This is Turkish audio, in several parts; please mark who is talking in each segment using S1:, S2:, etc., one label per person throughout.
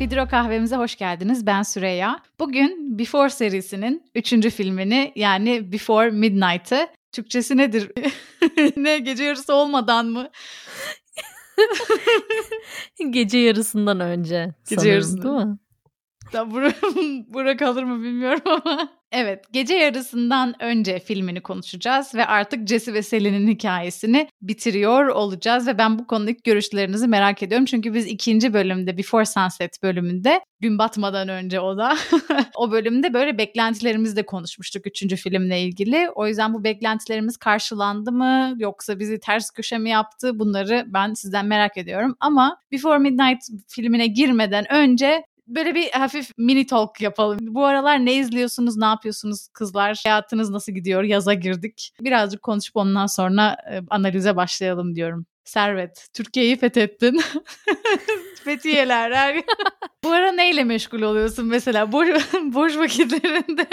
S1: Fidro kahvemize hoş geldiniz. Ben Süreyya. Bugün Before serisinin üçüncü filmini yani Before Midnight'ı Türkçesi nedir? ne gece yarısı olmadan mı?
S2: gece yarısından önce. Gece yarısı değil mi?
S1: Da bura, bura kalır mı bilmiyorum ama. Evet, gece yarısından önce filmini konuşacağız ve artık Jesse ve Sally'nin hikayesini bitiriyor olacağız ve ben bu konudaki görüşlerinizi merak ediyorum. Çünkü biz ikinci bölümde, Before Sunset bölümünde, gün batmadan önce o da, o bölümde böyle beklentilerimizi de konuşmuştuk üçüncü filmle ilgili. O yüzden bu beklentilerimiz karşılandı mı yoksa bizi ters köşe mi yaptı bunları ben sizden merak ediyorum. Ama Before Midnight filmine girmeden önce böyle bir hafif mini talk yapalım. Bu aralar ne izliyorsunuz, ne yapıyorsunuz kızlar? Hayatınız nasıl gidiyor? Yaza girdik. Birazcık konuşup ondan sonra analize başlayalım diyorum. Servet, Türkiye'yi fethettin. Fethiyeler. Her... Bu ara neyle meşgul oluyorsun mesela boş, boş vakitlerinde?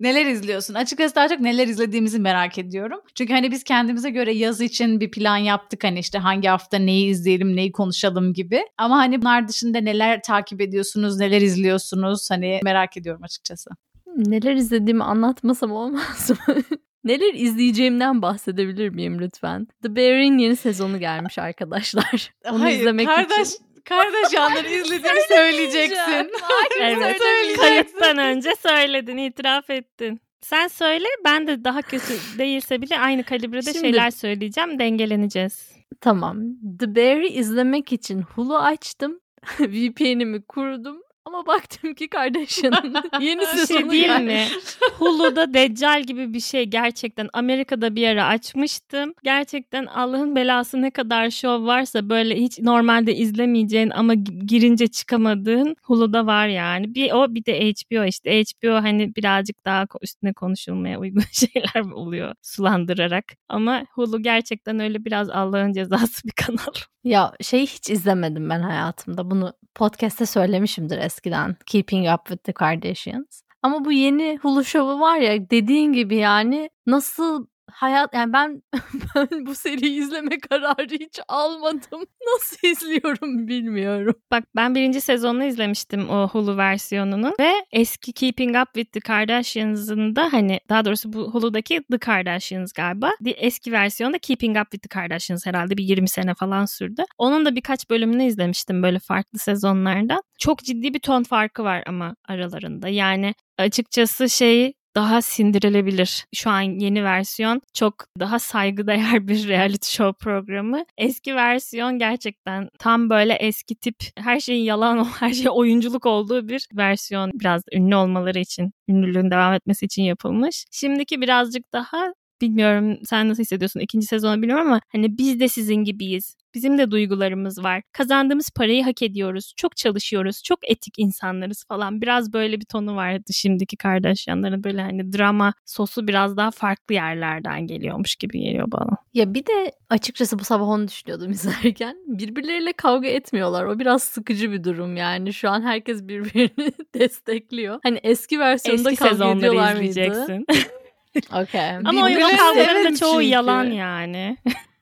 S1: neler izliyorsun? Açıkçası daha çok neler izlediğimizi merak ediyorum. Çünkü hani biz kendimize göre yaz için bir plan yaptık hani işte hangi hafta neyi izleyelim, neyi konuşalım gibi. Ama hani bunlar dışında neler takip ediyorsunuz, neler izliyorsunuz? Hani merak ediyorum açıkçası.
S2: Neler izlediğimi anlatmasam olmaz mı? Neler izleyeceğimden bahsedebilir miyim lütfen? The Bear'in yeni sezonu gelmiş arkadaşlar. Onu
S1: Hayır,
S2: izlemek
S1: kardeş,
S2: için.
S1: Kardeş yanları izlediğini söyleyeceksin.
S2: Hayır,
S3: evet, kayıttan önce söyledin, itiraf ettin. Sen söyle ben de daha kötü değilse bile aynı kalibrede Şimdi, şeyler söyleyeceğim dengeleneceğiz.
S2: Tamam. The Bear'i izlemek için Hulu açtım. VPN'imi kurdum ama baktım ki kardeşinin yeni sezonu
S3: şey değil yani. mi? Hulu'da Deccal gibi bir şey gerçekten Amerika'da bir ara açmıştım. Gerçekten Allah'ın belası ne kadar şov varsa böyle hiç normalde izlemeyeceğin ama girince çıkamadığın Hulu'da var yani. Bir o bir de HBO işte. HBO hani birazcık daha üstüne konuşulmaya uygun şeyler oluyor sulandırarak. Ama Hulu gerçekten öyle biraz Allah'ın cezası bir kanal.
S2: Ya şey hiç izlemedim ben hayatımda. Bunu podcast'te söylemişimdir eskiden. Keeping Up with the Kardashians. Ama bu yeni Hulu şovu var ya dediğin gibi yani nasıl hayat yani ben ben bu seriyi izleme kararı hiç almadım. Nasıl izliyorum bilmiyorum.
S3: Bak ben birinci sezonunu izlemiştim o Hulu versiyonunu ve eski Keeping Up with the Kardashians'ın da hani daha doğrusu bu Hulu'daki The Kardashians galiba. Eski versiyonda Keeping Up with the Kardashians herhalde bir 20 sene falan sürdü. Onun da birkaç bölümünü izlemiştim böyle farklı sezonlardan. Çok ciddi bir ton farkı var ama aralarında. Yani açıkçası şey daha sindirilebilir. Şu an yeni versiyon çok daha saygıdeğer bir reality show programı. Eski versiyon gerçekten tam böyle eski tip her şeyin yalan, her şey oyunculuk olduğu bir versiyon. Biraz ünlü olmaları için, ünlülüğün devam etmesi için yapılmış. Şimdiki birazcık daha bilmiyorum sen nasıl hissediyorsun ikinci sezonu bilmiyorum ama hani biz de sizin gibiyiz. Bizim de duygularımız var. Kazandığımız parayı hak ediyoruz. Çok çalışıyoruz. Çok etik insanlarız falan. Biraz böyle bir tonu vardı şimdiki Kardashianların böyle hani drama sosu biraz daha farklı yerlerden geliyormuş gibi geliyor bana.
S2: Ya bir de açıkçası bu sabah onu düşünüyordum izlerken. Birbirleriyle kavga etmiyorlar. O biraz sıkıcı bir durum yani. Şu an herkes birbirini destekliyor. Hani eski versiyonda eski kavga ediyorlar mıydı?
S3: okay. Ama o, kavgaların da çoğu çünkü. yalan yani.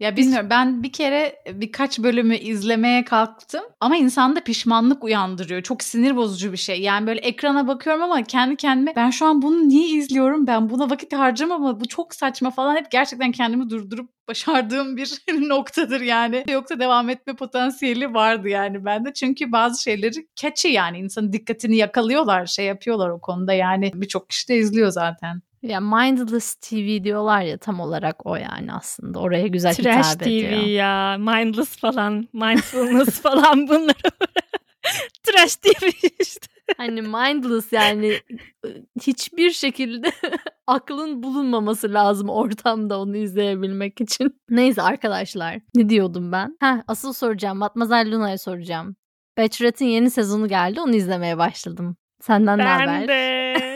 S1: Ya bilmiyorum ben bir kere birkaç bölümü izlemeye kalktım ama insanda pişmanlık uyandırıyor. Çok sinir bozucu bir şey. Yani böyle ekrana bakıyorum ama kendi kendime ben şu an bunu niye izliyorum? Ben buna vakit harcamam bu çok saçma falan. Hep gerçekten kendimi durdurup başardığım bir noktadır yani. Yoksa devam etme potansiyeli vardı yani bende. Çünkü bazı şeyleri catchy yani insanın dikkatini yakalıyorlar, şey yapıyorlar o konuda yani birçok kişi de izliyor zaten.
S2: Ya mindless TV diyorlar ya tam olarak o yani aslında. Oraya güzel
S3: Trash
S2: hitap
S3: TV ediyor. Trash TV ya. Mindless falan. Mindfulness falan bunları. Trash TV işte.
S2: Hani mindless yani hiçbir şekilde aklın bulunmaması lazım ortamda onu izleyebilmek için. Neyse arkadaşlar ne diyordum ben? Ha asıl soracağım Matmazel Luna'ya soracağım. Bachelorette'in yeni sezonu geldi onu izlemeye başladım. Senden ne haber?
S3: Ben de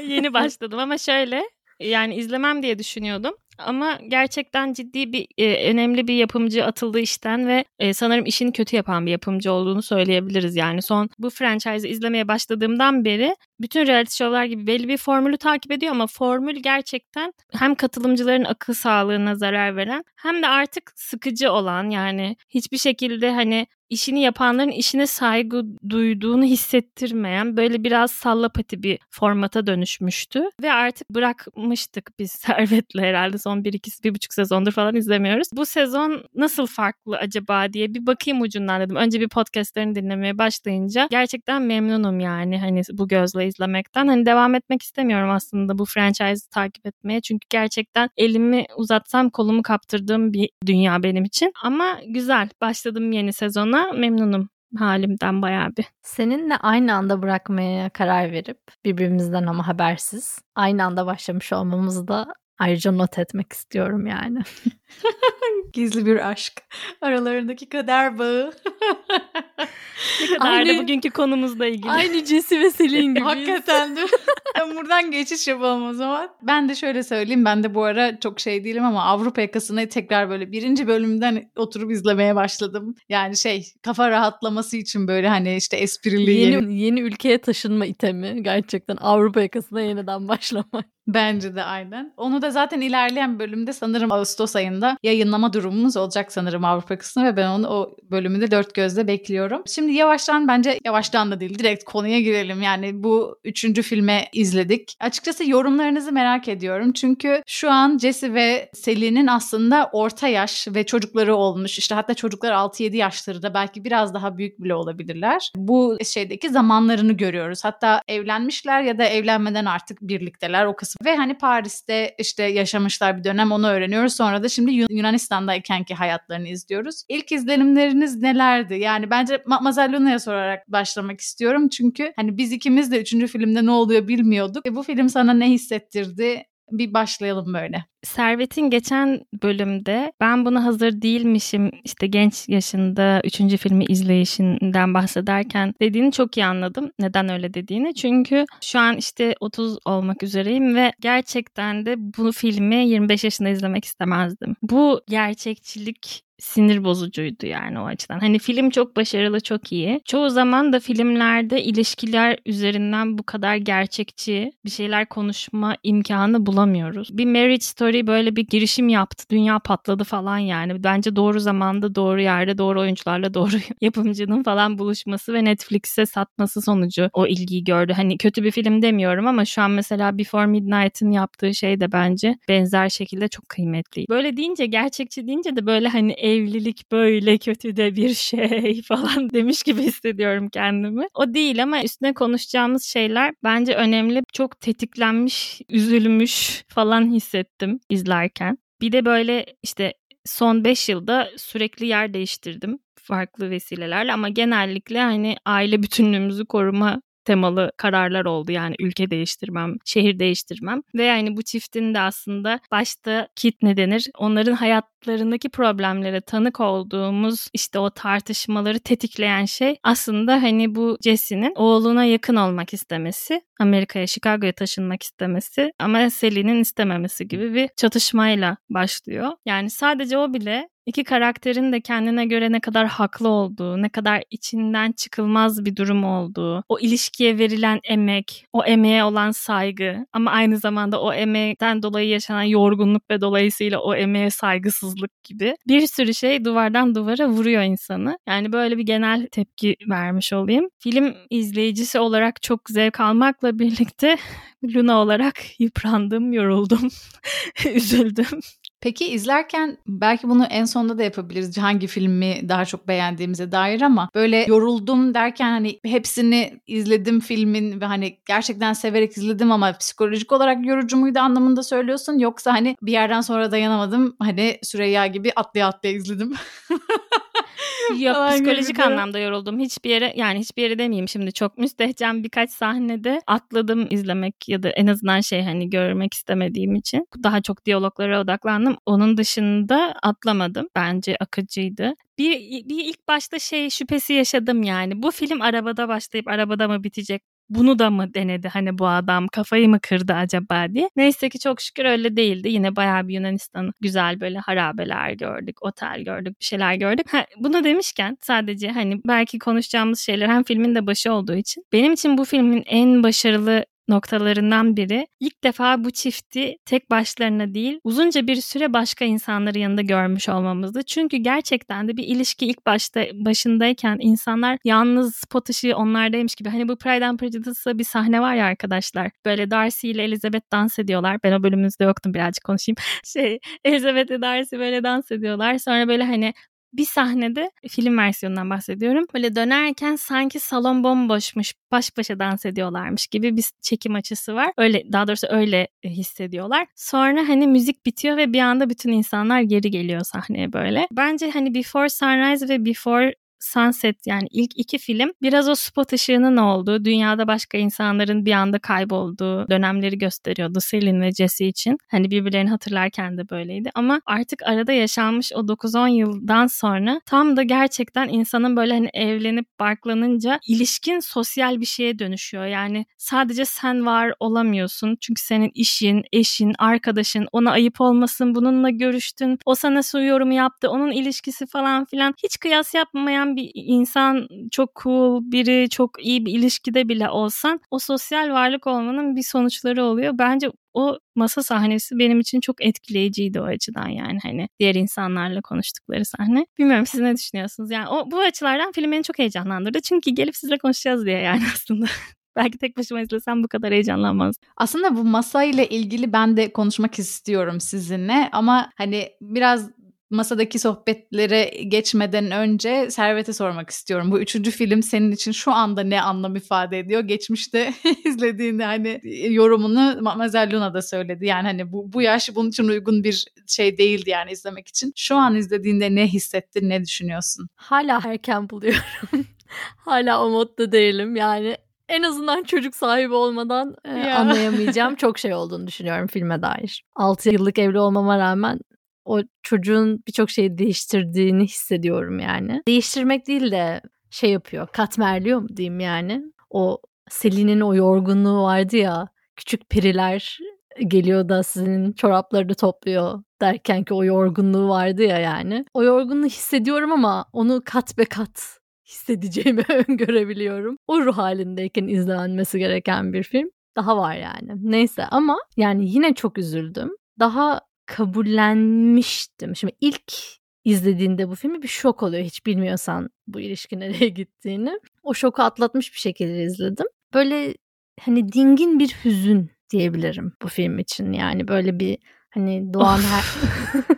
S3: yeni başladım ama şöyle yani izlemem diye düşünüyordum. Ama gerçekten ciddi bir e, önemli bir yapımcı atıldı işten ve e, sanırım işini kötü yapan bir yapımcı olduğunu söyleyebiliriz. Yani son bu franchise'ı izlemeye başladığımdan beri bütün reality show'lar gibi belli bir formülü takip ediyor ama formül gerçekten hem katılımcıların akıl sağlığına zarar veren hem de artık sıkıcı olan yani hiçbir şekilde hani işini yapanların işine saygı duyduğunu hissettirmeyen böyle biraz sallapati bir formata dönüşmüştü. Ve artık bırakmıştık biz Servet'le herhalde son 1-2 bir buçuk sezondur falan izlemiyoruz. Bu sezon nasıl farklı acaba diye bir bakayım ucundan dedim. Önce bir podcastlerini dinlemeye başlayınca gerçekten memnunum yani hani bu gözle izlemekten. Hani devam etmek istemiyorum aslında bu franchise'ı takip etmeye. Çünkü gerçekten elimi uzatsam kolumu kaptırdığım bir dünya benim için. Ama güzel. Başladım yeni sezona. Memnunum halimden bayağı bir.
S2: Seninle aynı anda bırakmaya karar verip birbirimizden ama habersiz aynı anda başlamış olmamızı da ayrıca not etmek istiyorum yani.
S1: Gizli bir aşk. Aralarındaki kader bağı.
S3: ne kadar aynı, da bugünkü konumuzla ilgili.
S2: Aynı Jesse ve Selin gibi.
S1: Hakikaten mi? buradan geçiş yapalım o zaman. Ben de şöyle söyleyeyim. Ben de bu ara çok şey değilim ama Avrupa yakasını tekrar böyle birinci bölümden oturup izlemeye başladım. Yani şey kafa rahatlaması için böyle hani işte esprili
S2: yeni, yeni, yeni ülkeye taşınma itemi gerçekten Avrupa yakasına yeniden başlamak.
S1: Bence de aynen. Onu da zaten ilerleyen bölümde sanırım Ağustos ayında yayınlama durumumuz olacak sanırım Avrupa kısmı ve ben onu o bölümü de dört gözle bekliyorum. Şimdi yavaştan bence yavaştan da değil direkt konuya girelim. Yani bu üçüncü filme izledik. Açıkçası yorumlarınızı merak ediyorum. Çünkü şu an Jesse ve Selin'in aslında orta yaş ve çocukları olmuş. İşte hatta çocuklar 6-7 yaşları da belki biraz daha büyük bile olabilirler. Bu şeydeki zamanlarını görüyoruz. Hatta evlenmişler ya da evlenmeden artık birlikteler. O kısmı ve hani Paris'te işte yaşamışlar bir dönem onu öğreniyoruz. Sonra da şimdi Yunanistan'daykenki hayatlarını izliyoruz. İlk izlenimleriniz nelerdi? Yani bence Mademoiselle Luna'ya sorarak başlamak istiyorum. Çünkü hani biz ikimiz de üçüncü filmde ne oluyor bilmiyorduk. E bu film sana ne hissettirdi? Bir başlayalım böyle.
S3: Servet'in geçen bölümde ben buna hazır değilmişim işte genç yaşında üçüncü filmi izleyişinden bahsederken dediğini çok iyi anladım. Neden öyle dediğini. Çünkü şu an işte 30 olmak üzereyim ve gerçekten de bu filmi 25 yaşında izlemek istemezdim. Bu gerçekçilik sinir bozucuydu yani o açıdan. Hani film çok başarılı, çok iyi. Çoğu zaman da filmlerde ilişkiler üzerinden bu kadar gerçekçi bir şeyler konuşma imkanı bulamıyoruz. Bir Marriage Story böyle bir girişim yaptı, dünya patladı falan yani. Bence doğru zamanda, doğru yerde, doğru oyuncularla, doğru yapımcının falan buluşması ve Netflix'e satması sonucu o ilgiyi gördü. Hani kötü bir film demiyorum ama şu an mesela Before Midnight'ın yaptığı şey de bence benzer şekilde çok kıymetli. Böyle deyince, gerçekçi deyince de böyle hani evlilik böyle kötü de bir şey falan demiş gibi hissediyorum kendimi. O değil ama üstüne konuşacağımız şeyler bence önemli. Çok tetiklenmiş, üzülmüş falan hissettim izlerken. Bir de böyle işte son 5 yılda sürekli yer değiştirdim farklı vesilelerle ama genellikle hani aile bütünlüğümüzü koruma temalı kararlar oldu. Yani ülke değiştirmem, şehir değiştirmem. Ve yani bu çiftin de aslında başta kit ne denir? Onların hayatlarındaki problemlere tanık olduğumuz işte o tartışmaları tetikleyen şey aslında hani bu Jesse'nin oğluna yakın olmak istemesi, Amerika'ya, Chicago'ya taşınmak istemesi ama Sally'nin istememesi gibi bir çatışmayla başlıyor. Yani sadece o bile İki karakterin de kendine göre ne kadar haklı olduğu, ne kadar içinden çıkılmaz bir durum olduğu, o ilişkiye verilen emek, o emeğe olan saygı ama aynı zamanda o emekten dolayı yaşanan yorgunluk ve dolayısıyla o emeğe saygısızlık gibi bir sürü şey duvardan duvara vuruyor insanı. Yani böyle bir genel tepki vermiş olayım. Film izleyicisi olarak çok zevk almakla birlikte Luna olarak yıprandım, yoruldum, üzüldüm.
S1: Peki izlerken belki bunu en sonunda da yapabiliriz. Hangi filmi daha çok beğendiğimize dair ama böyle yoruldum derken hani hepsini izledim filmin ve hani gerçekten severek izledim ama psikolojik olarak yorucu muydu anlamında söylüyorsun yoksa hani bir yerden sonra dayanamadım hani Süreyya gibi atlaya atlaya izledim.
S3: Yok psikolojik anlamda yoruldum. Hiçbir yere yani hiçbir yere demeyeyim şimdi çok müstehcen birkaç sahnede atladım izlemek ya da en azından şey hani görmek istemediğim için. Daha çok diyaloglara odaklandım. Onun dışında atlamadım. Bence akıcıydı. Bir, bir ilk başta şey şüphesi yaşadım yani. Bu film arabada başlayıp arabada mı bitecek? Bunu da mı denedi hani bu adam kafayı mı kırdı acaba diye. Neyse ki çok şükür öyle değildi. Yine bayağı bir Yunanistan'ı güzel böyle harabeler gördük, otel gördük, bir şeyler gördük. Ha, bunu demişken sadece hani belki konuşacağımız şeyler hem filmin de başı olduğu için benim için bu filmin en başarılı noktalarından biri. İlk defa bu çifti tek başlarına değil uzunca bir süre başka insanların yanında görmüş olmamızdı. Çünkü gerçekten de bir ilişki ilk başta başındayken insanlar yalnız spot ışığı onlardaymış gibi. Hani bu Pride and Prejudice'da bir sahne var ya arkadaşlar. Böyle Darcy ile Elizabeth dans ediyorlar. Ben o bölümünüzde yoktum birazcık konuşayım. Şey Elizabeth ile Darcy böyle dans ediyorlar. Sonra böyle hani bir sahnede film versiyonundan bahsediyorum. Böyle dönerken sanki salon bomboşmuş, baş başa dans ediyorlarmış gibi bir çekim açısı var. Öyle daha doğrusu öyle e, hissediyorlar. Sonra hani müzik bitiyor ve bir anda bütün insanlar geri geliyor sahneye böyle. Bence hani Before Sunrise ve Before Sunset yani ilk iki film biraz o spot ışığının olduğu, dünyada başka insanların bir anda kaybolduğu dönemleri gösteriyordu Selin ve Jesse için. Hani birbirlerini hatırlarken de böyleydi ama artık arada yaşanmış o 9-10 yıldan sonra tam da gerçekten insanın böyle hani evlenip barklanınca ilişkin sosyal bir şeye dönüşüyor. Yani sadece sen var olamıyorsun çünkü senin işin, eşin, arkadaşın ona ayıp olmasın bununla görüştün, o sana su yorumu yaptı, onun ilişkisi falan filan hiç kıyas yapmayan bir insan çok cool biri çok iyi bir ilişkide bile olsan o sosyal varlık olmanın bir sonuçları oluyor. Bence o masa sahnesi benim için çok etkileyiciydi o açıdan yani hani diğer insanlarla konuştukları sahne. Bilmiyorum siz ne düşünüyorsunuz? Yani o bu açılardan film beni çok heyecanlandırdı. Çünkü gelip sizle konuşacağız diye yani aslında. Belki tek başıma izlesem bu kadar heyecanlanmaz.
S1: Aslında bu masa ile ilgili ben de konuşmak istiyorum sizinle ama hani biraz masadaki sohbetlere geçmeden önce Servet'e sormak istiyorum. Bu üçüncü film senin için şu anda ne anlam ifade ediyor? Geçmişte izlediğinde hani yorumunu Mademoiselle Luna da söyledi. Yani hani bu, bu yaş bunun için uygun bir şey değildi yani izlemek için. Şu an izlediğinde ne hissettin, ne düşünüyorsun?
S2: Hala erken buluyorum. Hala o modda değilim. Yani en azından çocuk sahibi olmadan e, anlayamayacağım çok şey olduğunu düşünüyorum filme dair. 6 yıllık evli olmama rağmen o çocuğun birçok şeyi değiştirdiğini hissediyorum yani. Değiştirmek değil de şey yapıyor, katmerliyor mu diyeyim yani. O Selin'in o yorgunluğu vardı ya, küçük piriler geliyor da sizin çoraplarını topluyor derken ki o yorgunluğu vardı ya yani. O yorgunluğu hissediyorum ama onu kat be kat hissedeceğimi öngörebiliyorum. O ruh halindeyken izlenmesi gereken bir film. Daha var yani. Neyse ama yani yine çok üzüldüm. Daha kabullenmiştim. Şimdi ilk izlediğinde bu filmi bir şok oluyor hiç bilmiyorsan bu ilişki nereye gittiğini. O şoku atlatmış bir şekilde izledim. Böyle hani dingin bir hüzün diyebilirim bu film için. Yani böyle bir hani doğan her...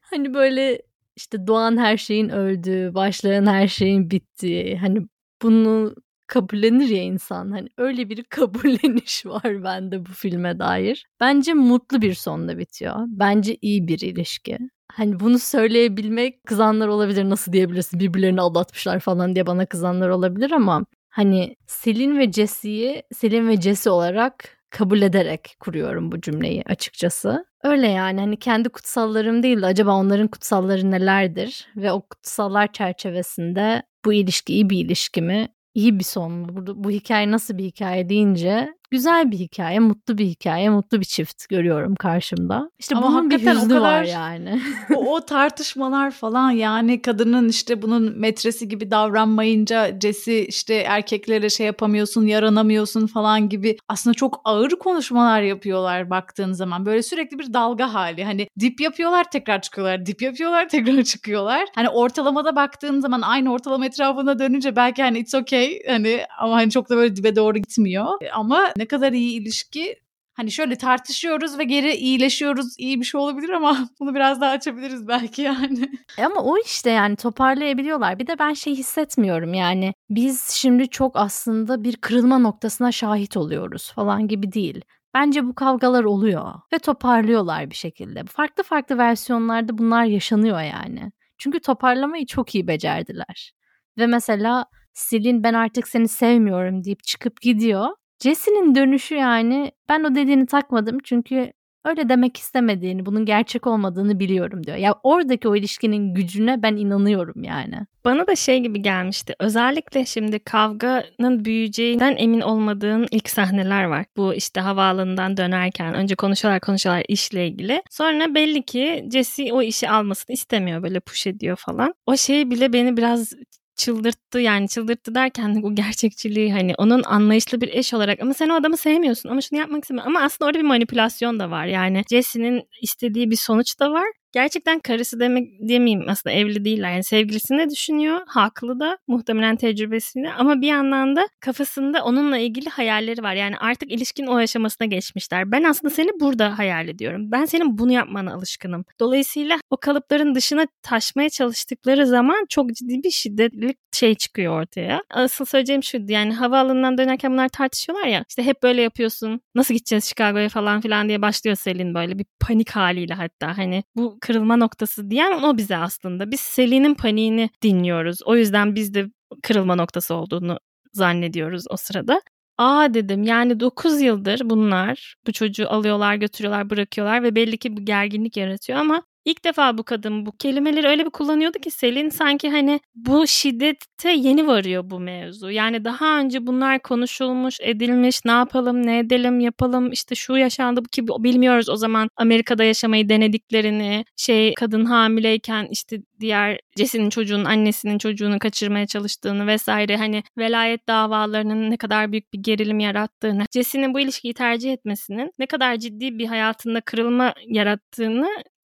S2: hani böyle işte doğan her şeyin öldüğü, başlayan her şeyin bittiği, hani bunu kabullenir ya insan. Hani öyle bir kabulleniş var bende bu filme dair. Bence mutlu bir sonla bitiyor. Bence iyi bir ilişki. Hani bunu söyleyebilmek kızanlar olabilir. Nasıl diyebilirsin birbirlerini aldatmışlar falan diye bana kızanlar olabilir ama hani Selin ve Jesse'yi Selin ve Jesse olarak kabul ederek kuruyorum bu cümleyi açıkçası. Öyle yani hani kendi kutsallarım değil de acaba onların kutsalları nelerdir ve o kutsallar çerçevesinde bu ilişki iyi bir ilişki mi? İyi bir son mu? Bu, bu hikaye nasıl bir hikaye deyince güzel bir hikaye, mutlu bir hikaye, mutlu bir çift görüyorum karşımda. İşte Ama bunun bir hüznü o kadar, var yani.
S1: o, o tartışmalar falan yani kadının işte bunun metresi gibi davranmayınca Jesse işte erkeklere şey yapamıyorsun, yaranamıyorsun falan gibi aslında çok ağır konuşmalar yapıyorlar baktığın zaman. Böyle sürekli bir dalga hali. Hani dip yapıyorlar tekrar çıkıyorlar, dip yapıyorlar tekrar çıkıyorlar. Hani ortalamada baktığın zaman aynı ortalama etrafına dönünce belki hani it's okay hani ama hani çok da böyle dibe doğru gitmiyor. Ama ne kadar iyi ilişki hani şöyle tartışıyoruz ve geri iyileşiyoruz iyi bir şey olabilir ama bunu biraz daha açabiliriz belki yani.
S2: E ama o işte yani toparlayabiliyorlar. Bir de ben şey hissetmiyorum yani biz şimdi çok aslında bir kırılma noktasına şahit oluyoruz falan gibi değil. Bence bu kavgalar oluyor ve toparlıyorlar bir şekilde. Farklı farklı versiyonlarda bunlar yaşanıyor yani. Çünkü toparlamayı çok iyi becerdiler. Ve mesela Silin ben artık seni sevmiyorum deyip çıkıp gidiyor. Jesse'nin dönüşü yani ben o dediğini takmadım çünkü öyle demek istemediğini, bunun gerçek olmadığını biliyorum diyor. Ya oradaki o ilişkinin gücüne ben inanıyorum yani.
S3: Bana da şey gibi gelmişti. Özellikle şimdi kavganın büyüyeceğinden emin olmadığın ilk sahneler var. Bu işte havaalanından dönerken önce konuşuyorlar konuşuyorlar işle ilgili. Sonra belli ki Jesse o işi almasını istemiyor böyle push ediyor falan. O şey bile beni biraz çıldırttı. Yani çıldırttı derken bu gerçekçiliği hani onun anlayışlı bir eş olarak ama sen o adamı sevmiyorsun ama şunu yapmak istemiyorsun ama aslında orada bir manipülasyon da var. Yani Jesse'nin istediği bir sonuç da var gerçekten karısı demek demeyeyim aslında evli değiller. Yani sevgilisini düşünüyor. Haklı da muhtemelen tecrübesini ama bir yandan da kafasında onunla ilgili hayalleri var. Yani artık ilişkin o aşamasına geçmişler. Ben aslında seni burada hayal ediyorum. Ben senin bunu yapmana alışkınım. Dolayısıyla o kalıpların dışına taşmaya çalıştıkları zaman çok ciddi bir şiddetli şey çıkıyor ortaya. Asıl söyleyeceğim şu yani havaalanından dönerken bunlar tartışıyorlar ya. İşte hep böyle yapıyorsun. Nasıl gideceğiz Chicago'ya falan filan diye başlıyor Selin böyle bir panik haliyle hatta. Hani bu kırılma noktası diyen o bize aslında. Biz Selin'in paniğini dinliyoruz. O yüzden biz de kırılma noktası olduğunu zannediyoruz o sırada. Aa dedim yani 9 yıldır bunlar bu çocuğu alıyorlar götürüyorlar bırakıyorlar ve belli ki bu gerginlik yaratıyor ama İlk defa bu kadın bu kelimeleri öyle bir kullanıyordu ki Selin sanki hani bu şiddete yeni varıyor bu mevzu. Yani daha önce bunlar konuşulmuş, edilmiş, ne yapalım, ne edelim, yapalım, işte şu yaşandı ki bilmiyoruz o zaman Amerika'da yaşamayı denediklerini, şey kadın hamileyken işte diğer Jesse'nin çocuğunun annesinin çocuğunu kaçırmaya çalıştığını vesaire hani velayet davalarının ne kadar büyük bir gerilim yarattığını, Jesse'nin bu ilişkiyi tercih etmesinin ne kadar ciddi bir hayatında kırılma yarattığını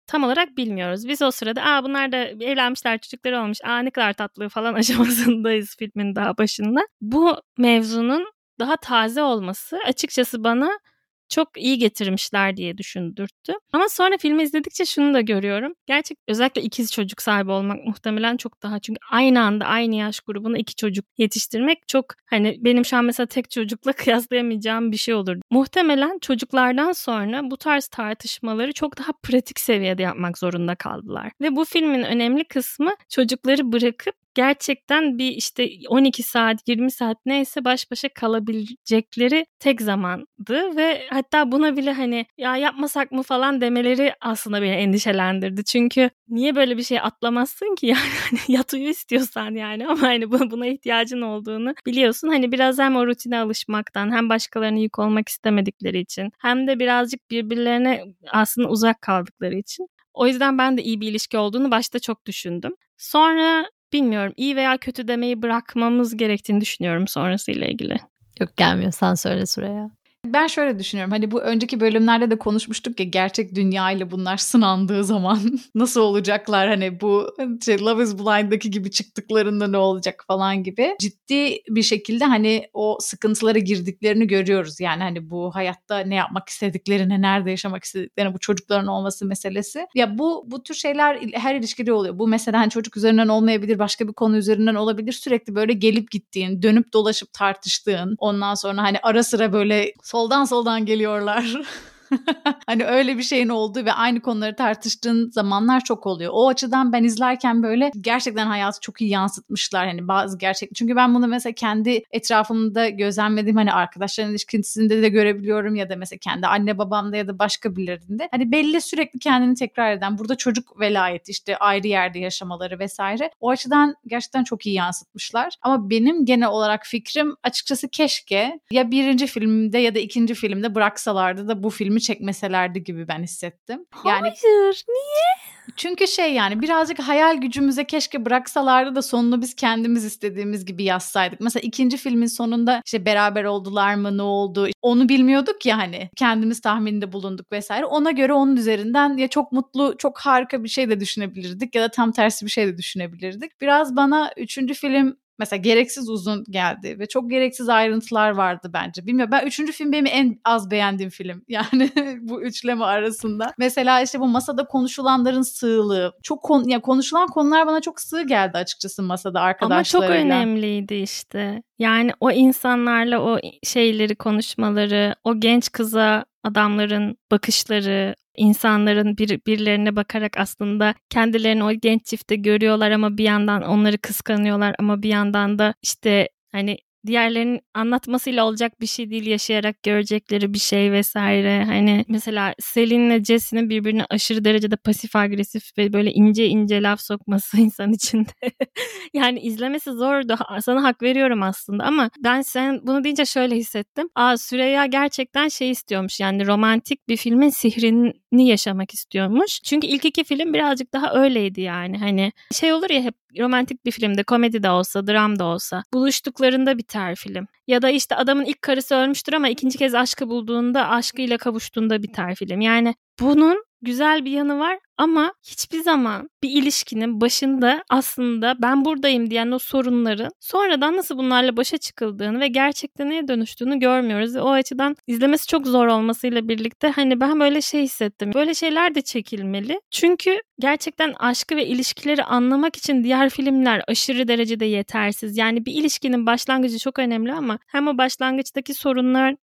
S3: tam olarak bilmiyoruz. Biz o sırada aa bunlar da evlenmişler çocukları olmuş aa ne kadar tatlı falan aşamasındayız filmin daha başında. Bu mevzunun daha taze olması açıkçası bana çok iyi getirmişler diye düşündürttü. Ama sonra filmi izledikçe şunu da görüyorum. Gerçek özellikle ikiz çocuk sahibi olmak muhtemelen çok daha çünkü aynı anda aynı yaş grubuna iki çocuk yetiştirmek çok hani benim şu an mesela tek çocukla kıyaslayamayacağım bir şey olur. Muhtemelen çocuklardan sonra bu tarz tartışmaları çok daha pratik seviyede yapmak zorunda kaldılar. Ve bu filmin önemli kısmı çocukları bırakıp gerçekten bir işte 12 saat 20 saat neyse baş başa kalabilecekleri tek zamandı ve hatta buna bile hani ya yapmasak mı falan demeleri aslında beni endişelendirdi. Çünkü niye böyle bir şey atlamazsın ki yani hani yat uyu istiyorsan yani ama hani buna ihtiyacın olduğunu biliyorsun. Hani biraz hem o rutine alışmaktan hem başkalarına yük olmak istemedikleri için hem de birazcık birbirlerine aslında uzak kaldıkları için o yüzden ben de iyi bir ilişki olduğunu başta çok düşündüm. Sonra bilmiyorum iyi veya kötü demeyi bırakmamız gerektiğini düşünüyorum sonrasıyla ilgili.
S2: Yok gelmiyor sen söyle Süreyya.
S1: Ben şöyle düşünüyorum. Hani bu önceki bölümlerde de konuşmuştuk ya gerçek dünya ile bunlar sınandığı zaman nasıl olacaklar hani bu şey, Love is Blind'daki gibi çıktıklarında ne olacak falan gibi. Ciddi bir şekilde hani o sıkıntılara girdiklerini görüyoruz. Yani hani bu hayatta ne yapmak istediklerini, nerede yaşamak istediklerini, bu çocukların olması meselesi. Ya bu bu tür şeyler her ilişkide oluyor. Bu mesela hani çocuk üzerinden olmayabilir, başka bir konu üzerinden olabilir. Sürekli böyle gelip gittiğin, dönüp dolaşıp tartıştığın, ondan sonra hani ara sıra böyle soldan soldan geliyorlar. hani öyle bir şeyin olduğu ve aynı konuları tartıştığın zamanlar çok oluyor. O açıdan ben izlerken böyle gerçekten hayatı çok iyi yansıtmışlar hani bazı gerçek. Çünkü ben bunu mesela kendi etrafımda gözlemlediğim hani arkadaşların ilişkisinde de görebiliyorum ya da mesela kendi anne babamda ya da başka birilerinde. Hani belli sürekli kendini tekrar eden burada çocuk velayeti işte ayrı yerde yaşamaları vesaire. O açıdan gerçekten çok iyi yansıtmışlar. Ama benim genel olarak fikrim açıkçası keşke ya birinci filmde ya da ikinci filmde bıraksalardı da bu filmi filmi çekmeselerdi gibi ben hissettim.
S2: Yani Hayır, niye?
S1: Çünkü şey yani birazcık hayal gücümüze keşke bıraksalardı da sonunu biz kendimiz istediğimiz gibi yazsaydık. Mesela ikinci filmin sonunda işte beraber oldular mı ne oldu onu bilmiyorduk ya hani kendimiz tahminde bulunduk vesaire. Ona göre onun üzerinden ya çok mutlu çok harika bir şey de düşünebilirdik ya da tam tersi bir şey de düşünebilirdik. Biraz bana üçüncü film mesela gereksiz uzun geldi ve çok gereksiz ayrıntılar vardı bence. Bilmiyorum ben üçüncü film benim en az beğendiğim film. Yani bu üçleme arasında. Mesela işte bu masada konuşulanların sığlığı. Çok kon ya konuşulan konular bana çok sığ geldi açıkçası masada arkadaşlarıyla.
S3: Ama çok önemliydi işte. Yani o insanlarla o şeyleri konuşmaları, o genç kıza adamların bakışları, insanların bir, birilerine bakarak aslında kendilerini o genç çifte görüyorlar ama bir yandan onları kıskanıyorlar ama bir yandan da işte hani diğerlerinin anlatmasıyla olacak bir şey değil yaşayarak görecekleri bir şey vesaire. Hani mesela Selin'le Jesse'nin birbirine aşırı derecede pasif agresif ve böyle ince ince laf sokması insan içinde. yani izlemesi zordu. Sana hak veriyorum aslında ama ben sen bunu deyince şöyle hissettim. Aa Süreyya gerçekten şey istiyormuş yani romantik bir filmin sihrini yaşamak istiyormuş. Çünkü ilk iki film birazcık daha öyleydi yani. Hani şey olur ya hep romantik bir filmde, komedi de olsa, dram da olsa buluştuklarında biter film. Ya da işte adamın ilk karısı ölmüştür ama ikinci kez aşkı bulduğunda, aşkıyla kavuştuğunda biter film. Yani bunun güzel bir yanı var ama hiçbir zaman bir ilişkinin başında aslında ben buradayım diyen o sorunların sonradan nasıl bunlarla başa çıkıldığını ve gerçekten neye dönüştüğünü görmüyoruz. O açıdan izlemesi çok zor olmasıyla birlikte hani ben böyle şey hissettim. Böyle şeyler de çekilmeli. Çünkü gerçekten aşkı ve ilişkileri anlamak için diğer filmler aşırı derecede yetersiz. Yani bir ilişkinin başlangıcı çok önemli ama hem o başlangıçtaki sorunlar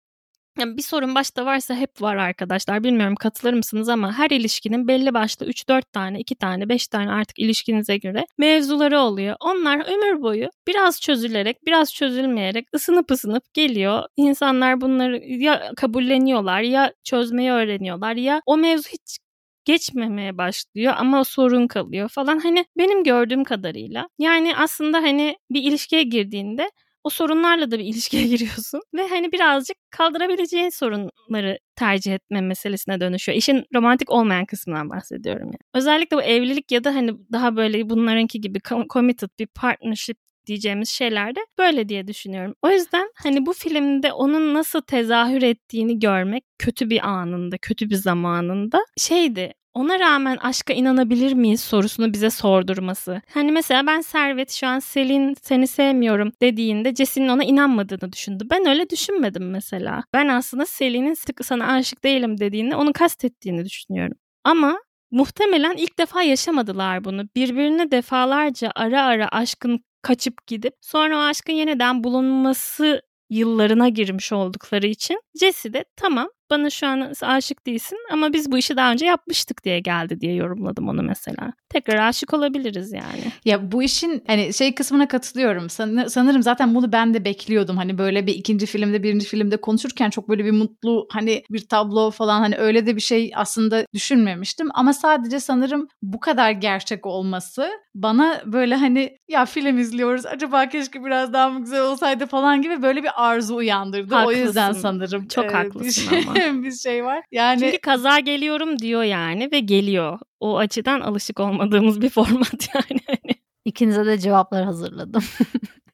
S3: yani bir sorun başta varsa hep var arkadaşlar. Bilmiyorum katılır mısınız ama her ilişkinin belli başlı 3-4 tane, 2 tane, 5 tane artık ilişkinize göre mevzuları oluyor. Onlar ömür boyu biraz çözülerek, biraz çözülmeyerek ısınıp ısınıp geliyor. İnsanlar bunları ya kabulleniyorlar ya çözmeyi öğreniyorlar ya o mevzu hiç geçmemeye başlıyor ama sorun kalıyor falan. Hani benim gördüğüm kadarıyla yani aslında hani bir ilişkiye girdiğinde o sorunlarla da bir ilişkiye giriyorsun ve hani birazcık kaldırabileceğin sorunları tercih etme meselesine dönüşüyor. İşin romantik olmayan kısmından bahsediyorum yani. Özellikle bu evlilik ya da hani daha böyle bunlarınki gibi committed bir partnership diyeceğimiz şeyler de böyle diye düşünüyorum. O yüzden hani bu filmde onun nasıl tezahür ettiğini görmek kötü bir anında, kötü bir zamanında şeydi ona rağmen aşka inanabilir miyiz sorusunu bize sordurması. Hani mesela ben Servet şu an Selin seni sevmiyorum dediğinde Jesse'nin ona inanmadığını düşündü. Ben öyle düşünmedim mesela. Ben aslında Selin'in sıkı sana aşık değilim dediğinde onu kastettiğini düşünüyorum. Ama muhtemelen ilk defa yaşamadılar bunu. Birbirine defalarca ara ara aşkın kaçıp gidip sonra o aşkın yeniden bulunması yıllarına girmiş oldukları için Jesse de tamam bana şu an aşık değilsin ama biz bu işi daha önce yapmıştık diye geldi diye yorumladım onu mesela. Tekrar aşık olabiliriz yani.
S1: Ya bu işin hani şey kısmına katılıyorum. San, sanırım zaten bunu ben de bekliyordum. Hani böyle bir ikinci filmde birinci filmde konuşurken çok böyle bir mutlu hani bir tablo falan hani öyle de bir şey aslında düşünmemiştim. Ama sadece sanırım bu kadar gerçek olması bana böyle hani ya film izliyoruz acaba keşke biraz daha mı güzel olsaydı falan gibi böyle bir arzu uyandırdı.
S3: Haklısın.
S1: O yüzden sanırım.
S3: Çok e, haklısın ama.
S1: bir şey var. Yani
S3: Çünkü kaza geliyorum diyor yani ve geliyor. O açıdan alışık olmadığımız bir format yani.
S2: İkinize de cevaplar hazırladım.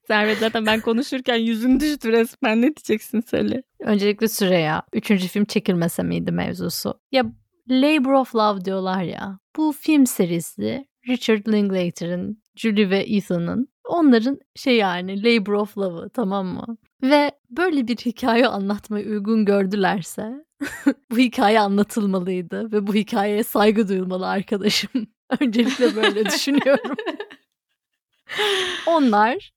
S3: Servet zaten ben konuşurken yüzün düştü resmen. Ne diyeceksin söyle.
S2: Öncelikle Süreya. Üçüncü film çekilmese miydi mevzusu? Ya Labor of Love diyorlar ya. Bu film serisi Richard Linklater'ın, Julie ve Ethan'ın onların şey yani Labor of Love'ı tamam mı? Ve böyle bir hikaye anlatmayı uygun gördülerse bu hikaye anlatılmalıydı ve bu hikayeye saygı duyulmalı arkadaşım. Öncelikle böyle düşünüyorum. Onlar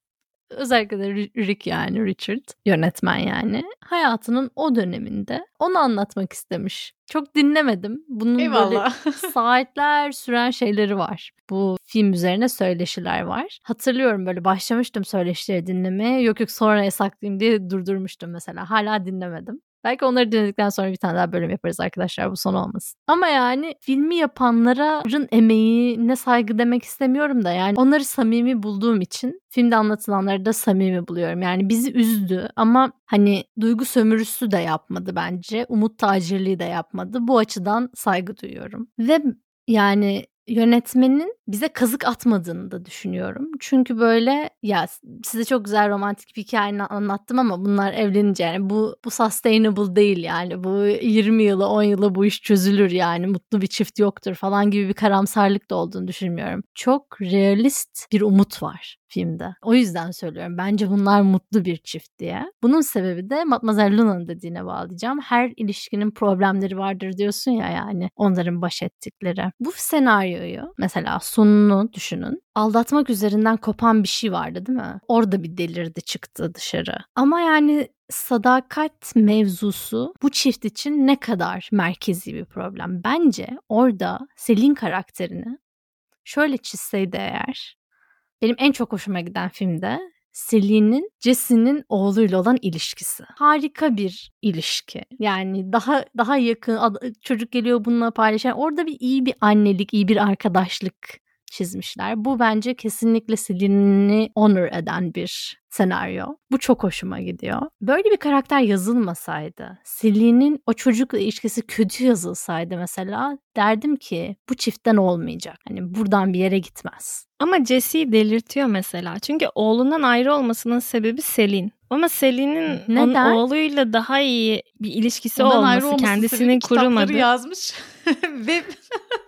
S2: özellikle de Rick yani Richard yönetmen yani hayatının o döneminde onu anlatmak istemiş. Çok dinlemedim. Bunun
S1: Eyvallah.
S2: böyle saatler süren şeyleri var. Bu film üzerine söyleşiler var. Hatırlıyorum böyle başlamıştım söyleşileri dinlemeye. Yok yok sonra yasaklayayım diye durdurmuştum mesela. Hala dinlemedim. Belki onları dinledikten sonra bir tane daha bölüm yaparız arkadaşlar bu son olmasın. Ama yani filmi yapanların emeğine saygı demek istemiyorum da yani onları samimi bulduğum için filmde anlatılanları da samimi buluyorum. Yani bizi üzdü ama hani duygu sömürüsü de yapmadı bence. Umut tacirliği de yapmadı. Bu açıdan saygı duyuyorum. Ve yani yönetmenin bize kazık atmadığını da düşünüyorum. Çünkü böyle ya size çok güzel romantik bir hikaye anlattım ama bunlar evlenince yani bu bu sustainable değil yani. Bu 20 yılı 10 yıla bu iş çözülür yani mutlu bir çift yoktur falan gibi bir karamsarlık da olduğunu düşünmüyorum. Çok realist bir umut var filmde. O yüzden söylüyorum. Bence bunlar mutlu bir çift diye. Bunun sebebi de Mademoiselle Luna'nın dediğine bağlayacağım. Her ilişkinin problemleri vardır diyorsun ya yani onların baş ettikleri. Bu senaryoyu mesela sonunu düşünün. Aldatmak üzerinden kopan bir şey vardı değil mi? Orada bir delirdi çıktı dışarı. Ama yani sadakat mevzusu bu çift için ne kadar merkezi bir problem. Bence orada Selin karakterini şöyle çizseydi eğer benim en çok hoşuma giden filmde Celine'in Jesse'nin oğluyla olan ilişkisi. Harika bir ilişki. Yani daha daha yakın çocuk geliyor bununla paylaşan. Orada bir iyi bir annelik, iyi bir arkadaşlık çizmişler. Bu bence kesinlikle Celine'i honor eden bir senaryo. Bu çok hoşuma gidiyor. Böyle bir karakter yazılmasaydı, Celine'in o çocukla ilişkisi kötü yazılsaydı mesela derdim ki bu çiftten olmayacak. Hani buradan bir yere gitmez.
S3: Ama Jesse'yi delirtiyor mesela. Çünkü oğlundan ayrı olmasının sebebi Selin. Ama Selin'in onun oğluyla daha iyi bir ilişkisi Ondan olması, ayrı olması kendisinin kurulmadı.
S1: yazmış ve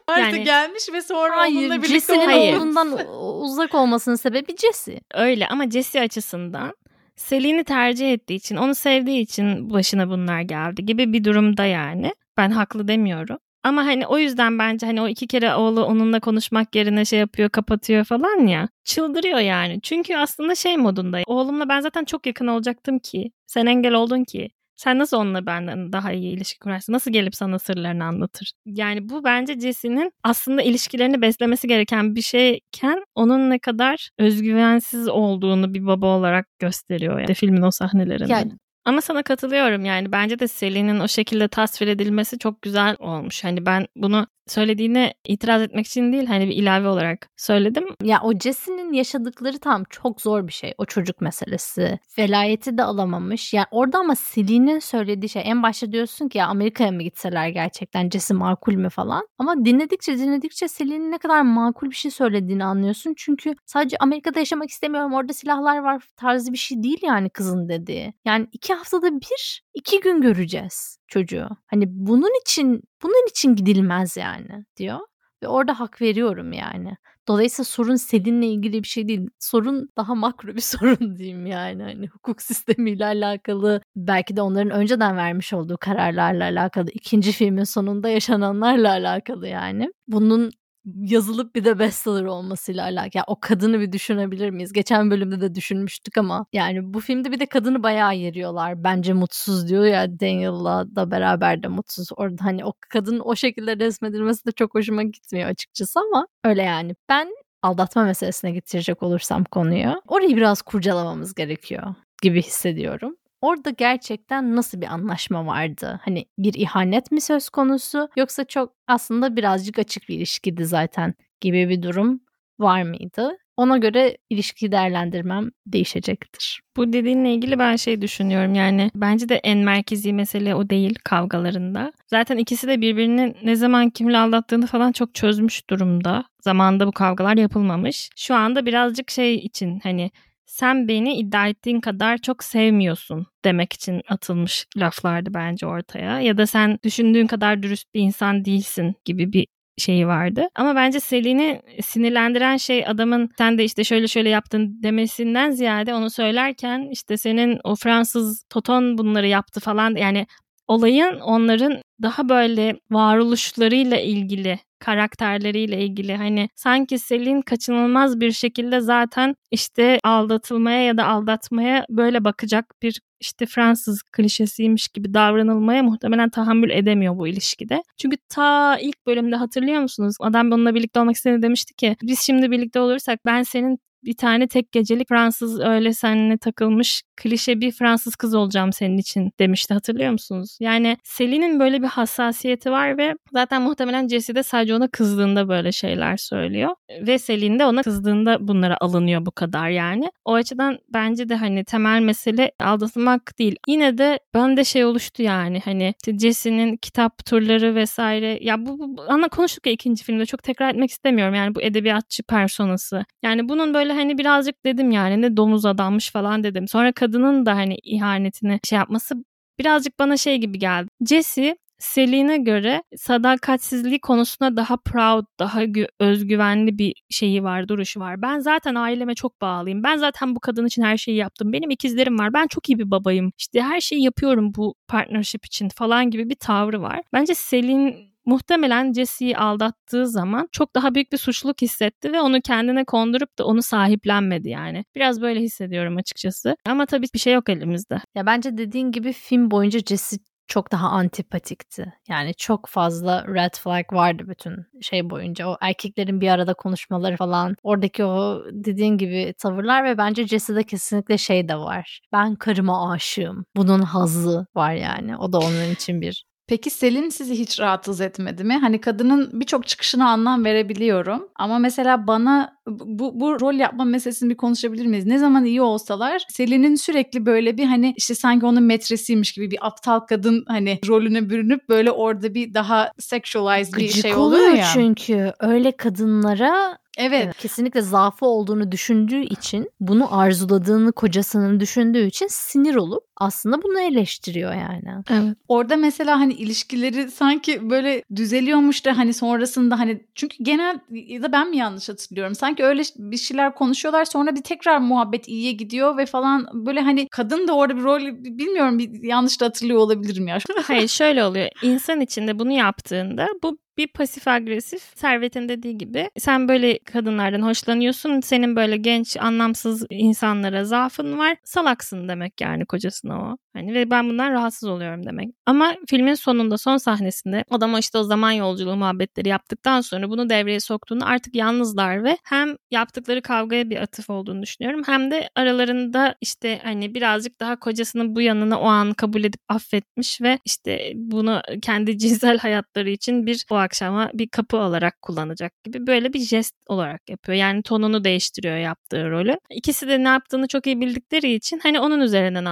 S1: artık yani, gelmiş ve sonra hayır, onunla birlikte
S2: Jesse'nin oğlundan uzak olmasının sebebi Jesse.
S3: Öyle ama Jesse açısından Selin'i tercih ettiği için, onu sevdiği için başına bunlar geldi gibi bir durumda yani. Ben haklı demiyorum. Ama hani o yüzden bence hani o iki kere oğlu onunla konuşmak yerine şey yapıyor kapatıyor falan ya. Çıldırıyor yani. Çünkü aslında şey modunda. Oğlumla ben zaten çok yakın olacaktım ki. Sen engel oldun ki. Sen nasıl onunla benden daha iyi ilişki kurarsın? Nasıl gelip sana sırlarını anlatır? Yani bu bence Jesse'nin aslında ilişkilerini beslemesi gereken bir şeyken onun ne kadar özgüvensiz olduğunu bir baba olarak gösteriyor yani filmin o sahnelerinde. Yani ama sana katılıyorum yani bence de Selin'in o şekilde tasvir edilmesi çok güzel olmuş. Hani ben bunu söylediğine itiraz etmek için değil hani bir ilave olarak söyledim.
S2: Ya o Jesse'nin yaşadıkları tam çok zor bir şey. O çocuk meselesi. Velayeti de alamamış. Yani orada ama Selin'in söylediği şey en başta diyorsun ki ya Amerika'ya mı gitseler gerçekten Jesse makul mü falan. Ama dinledikçe dinledikçe Selin'in ne kadar makul bir şey söylediğini anlıyorsun. Çünkü sadece Amerika'da yaşamak istemiyorum orada silahlar var tarzı bir şey değil yani kızın dediği. Yani iki haftada bir iki gün göreceğiz çocuğu. Hani bunun için bunun için gidilmez yani diyor. Ve orada hak veriyorum yani. Dolayısıyla sorun seninle ilgili bir şey değil. Sorun daha makro bir sorun diyeyim yani. Hani hukuk sistemiyle alakalı belki de onların önceden vermiş olduğu kararlarla alakalı ikinci filmin sonunda yaşananlarla alakalı yani. Bunun yazılıp bir de bestseller olmasıyla alakalı. Yani o kadını bir düşünebilir miyiz? Geçen bölümde de düşünmüştük ama yani bu filmde bir de kadını bayağı yeriyorlar. Bence mutsuz diyor ya Daniel'la da beraber de mutsuz. Orada hani o kadının o şekilde resmedilmesi de çok hoşuma gitmiyor açıkçası ama öyle yani. Ben aldatma meselesine getirecek olursam konuyu orayı biraz kurcalamamız gerekiyor gibi hissediyorum. Orada gerçekten nasıl bir anlaşma vardı? Hani bir ihanet mi söz konusu yoksa çok aslında birazcık açık bir ilişkiydi zaten gibi bir durum var mıydı? Ona göre ilişki değerlendirmem değişecektir.
S3: Bu dediğinle ilgili ben şey düşünüyorum yani bence de en merkezi mesele o değil kavgalarında. Zaten ikisi de birbirini ne zaman kimle aldattığını falan çok çözmüş durumda. Zamanında bu kavgalar yapılmamış. Şu anda birazcık şey için hani sen beni iddia ettiğin kadar çok sevmiyorsun demek için atılmış laflardı bence ortaya. Ya da sen düşündüğün kadar dürüst bir insan değilsin gibi bir şeyi vardı. Ama bence Selin'i sinirlendiren şey adamın sen de işte şöyle şöyle yaptın demesinden ziyade onu söylerken işte senin o Fransız Toton bunları yaptı falan yani olayın onların daha böyle varoluşlarıyla ilgili karakterleriyle ilgili hani sanki Selin kaçınılmaz bir şekilde zaten işte aldatılmaya ya da aldatmaya böyle bakacak bir işte Fransız klişesiymiş gibi davranılmaya muhtemelen tahammül edemiyor bu ilişkide. Çünkü ta ilk bölümde hatırlıyor musunuz? Adam onunla birlikte olmak istediğini demişti ki biz şimdi birlikte olursak ben senin bir tane tek gecelik Fransız öyle seninle takılmış klişe bir Fransız kız olacağım senin için demişti hatırlıyor musunuz? Yani Selin'in böyle bir hassasiyeti var ve zaten muhtemelen Jesse de sadece ona kızdığında böyle şeyler söylüyor. Ve Selin de ona kızdığında bunlara alınıyor bu kadar yani. O açıdan bence de hani temel mesele aldatılmak değil. Yine de ben de şey oluştu yani hani Jesse'nin kitap turları vesaire. Ya bu, bu ana konuştuk ya ikinci filmde çok tekrar etmek istemiyorum yani bu edebiyatçı personası. Yani bunun böyle hani birazcık dedim yani ne domuz adammış falan dedim. Sonra kadının da hani ihanetini şey yapması birazcık bana şey gibi geldi. Jesse Selin'e göre sadakatsizliği konusunda daha proud, daha özgüvenli bir şeyi var, duruşu var. Ben zaten aileme çok bağlıyım. Ben zaten bu kadın için her şeyi yaptım. Benim ikizlerim var. Ben çok iyi bir babayım. İşte her şeyi yapıyorum bu partnership için falan gibi bir tavrı var. Bence Selin muhtemelen Jesse'yi aldattığı zaman çok daha büyük bir suçluluk hissetti ve onu kendine kondurup da onu sahiplenmedi yani. Biraz böyle hissediyorum açıkçası. Ama tabii bir şey yok elimizde.
S2: Ya bence dediğin gibi film boyunca Jesse çok daha antipatikti. Yani çok fazla red flag vardı bütün şey boyunca. O erkeklerin bir arada konuşmaları falan. Oradaki o dediğin gibi tavırlar ve bence Jesse'de kesinlikle şey de var. Ben karıma aşığım. Bunun hazı var yani. O da onun için bir
S1: Peki Selin sizi hiç rahatsız etmedi mi? Hani kadının birçok çıkışına anlam verebiliyorum. Ama mesela bana bu, bu rol yapma meselesini bir konuşabilir miyiz? Ne zaman iyi olsalar Selin'in sürekli böyle bir hani işte sanki onun metresiymiş gibi bir aptal kadın hani rolüne bürünüp böyle orada bir daha sexualized bir şey oluyor ya.
S2: çünkü öyle kadınlara
S1: Evet.
S2: Kesinlikle zaafı olduğunu düşündüğü için bunu arzuladığını kocasının düşündüğü için sinir olup aslında bunu eleştiriyor yani.
S3: Evet.
S1: Orada mesela hani ilişkileri sanki böyle düzeliyormuş da hani sonrasında hani çünkü genel ya da ben mi yanlış hatırlıyorum? Sanki öyle bir şeyler konuşuyorlar sonra bir tekrar muhabbet iyiye gidiyor ve falan böyle hani kadın da orada bir rol bilmiyorum bir yanlış da hatırlıyor olabilirim ya.
S3: Hayır şöyle oluyor. İnsan içinde bunu yaptığında bu bir pasif agresif Servet'in dediği gibi sen böyle kadınlardan hoşlanıyorsun. Senin böyle genç anlamsız insanlara zaafın var. Salaksın demek yani kocasına o. Hani ve ben bundan rahatsız oluyorum demek. Ama filmin sonunda son sahnesinde adam işte o zaman yolculuğu muhabbetleri yaptıktan sonra bunu devreye soktuğunu artık yalnızlar ve hem yaptıkları kavgaya bir atıf olduğunu düşünüyorum hem de aralarında işte hani birazcık daha kocasının bu yanını o an kabul edip affetmiş ve işte bunu kendi cinsel hayatları için bir o akşama bir kapı olarak kullanacak gibi böyle bir jest olarak yapıyor. Yani tonunu değiştiriyor yaptığı rolü. İkisi de ne yaptığını çok iyi bildikleri için hani onun üzerinden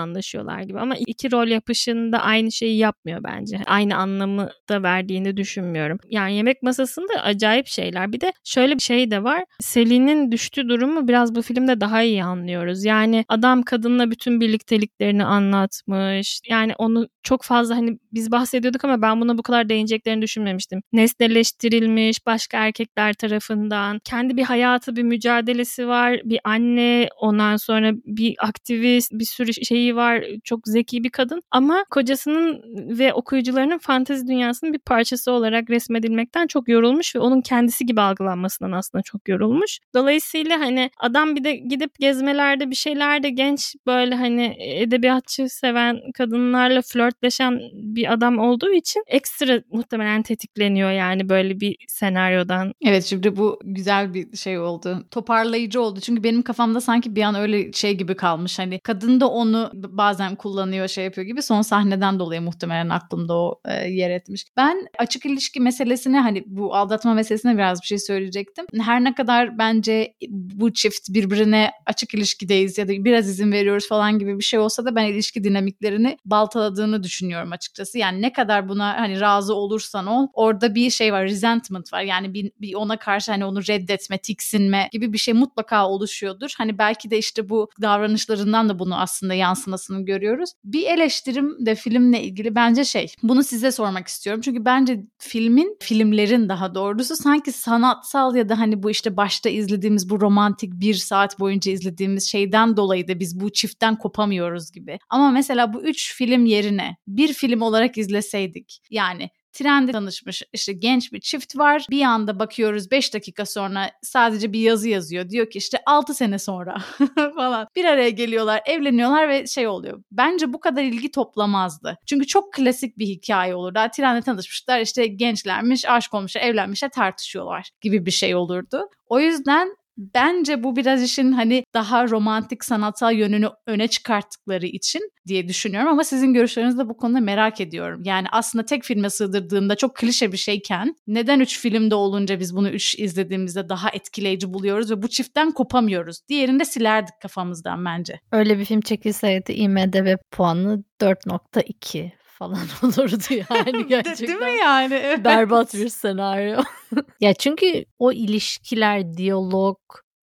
S3: anlaşıyorlar gibi ama iki rol yapışında aynı şeyi yapmıyor bence. Aynı anlamı da verdiğini düşünmüyorum. Yani yemek masasında acayip şeyler. Bir de şöyle bir şey de var. Selin'in düştüğü durumu biraz bu filmde daha iyi anlıyoruz. Yani adam kadınla bütün birlikteliklerini anlatmış. Yani onu çok fazla hani biz bahsediyorduk ama ben buna bu kadar değineceklerini düşünmemiştim. Nesneleştirilmiş başka erkekler tarafından. Kendi bir hayatı, bir mücadelesi var. Bir anne, ondan sonra bir aktivist, bir sürü şeyi var. Çok zeki bir kadın ama kocasının ve okuyucularının fantezi dünyasının bir parçası olarak resmedilmekten çok yorulmuş ve onun kendisi gibi algılanmasından aslında çok yorulmuş. Dolayısıyla hani adam bir de gidip gezmelerde bir şeylerde genç böyle hani edebiyatçı seven kadınlarla flörtleşen bir adam olduğu için ekstra muhtemelen tetikleniyor yani böyle bir senaryodan.
S1: Evet şimdi bu güzel bir şey oldu. Toparlayıcı oldu. Çünkü benim kafamda sanki bir an öyle şey gibi kalmış. Hani kadın da onu bazen kullanıyor şey yapıyor gibi son sahneden dolayı muhtemelen aklımda o e, yer etmiş. Ben açık ilişki meselesine hani bu aldatma meselesine biraz bir şey söyleyecektim. Her ne kadar bence bu çift birbirine açık ilişkideyiz ya da biraz izin veriyoruz falan gibi bir şey olsa da ben ilişki dinamiklerini baltaladığını düşünüyorum açıkçası. Yani ne kadar buna hani razı olursan ol orada bir şey var resentment var. Yani bir, bir ona karşı hani onu reddetme, tiksinme gibi bir şey mutlaka oluşuyordur. Hani belki de işte bu davranışlarından da bunu aslında yansımasını görüyoruz. Bir eleştirim de filmle ilgili bence şey. Bunu size sormak istiyorum. Çünkü bence filmin, filmlerin daha doğrusu sanki sanatsal ya da hani bu işte başta izlediğimiz bu romantik bir saat boyunca izlediğimiz şeyden dolayı da biz bu çiftten kopamıyoruz gibi. Ama mesela bu üç film yerine bir film olarak izleseydik yani trende tanışmış işte genç bir çift var. Bir anda bakıyoruz 5 dakika sonra sadece bir yazı yazıyor. Diyor ki işte 6 sene sonra falan bir araya geliyorlar, evleniyorlar ve şey oluyor. Bence bu kadar ilgi toplamazdı. Çünkü çok klasik bir hikaye olur. Daha trende tanışmışlar işte gençlermiş, aşk olmuşlar, evlenmişler, tartışıyorlar gibi bir şey olurdu. O yüzden Bence bu biraz işin hani daha romantik sanatsal yönünü öne çıkarttıkları için diye düşünüyorum ama sizin görüşlerinizi de bu konuda merak ediyorum. Yani aslında tek filme sığdırdığında çok klişe bir şeyken neden üç filmde olunca biz bunu üç izlediğimizde daha etkileyici buluyoruz ve bu çiftten kopamıyoruz. Diğerini de silerdik kafamızdan bence.
S2: Öyle bir film çekilseydi IMDB puanı 4.2 falan olurdu yani gerçekten.
S1: Değil mi yani?
S2: Berbat bir senaryo. ya çünkü o ilişkiler, diyalog,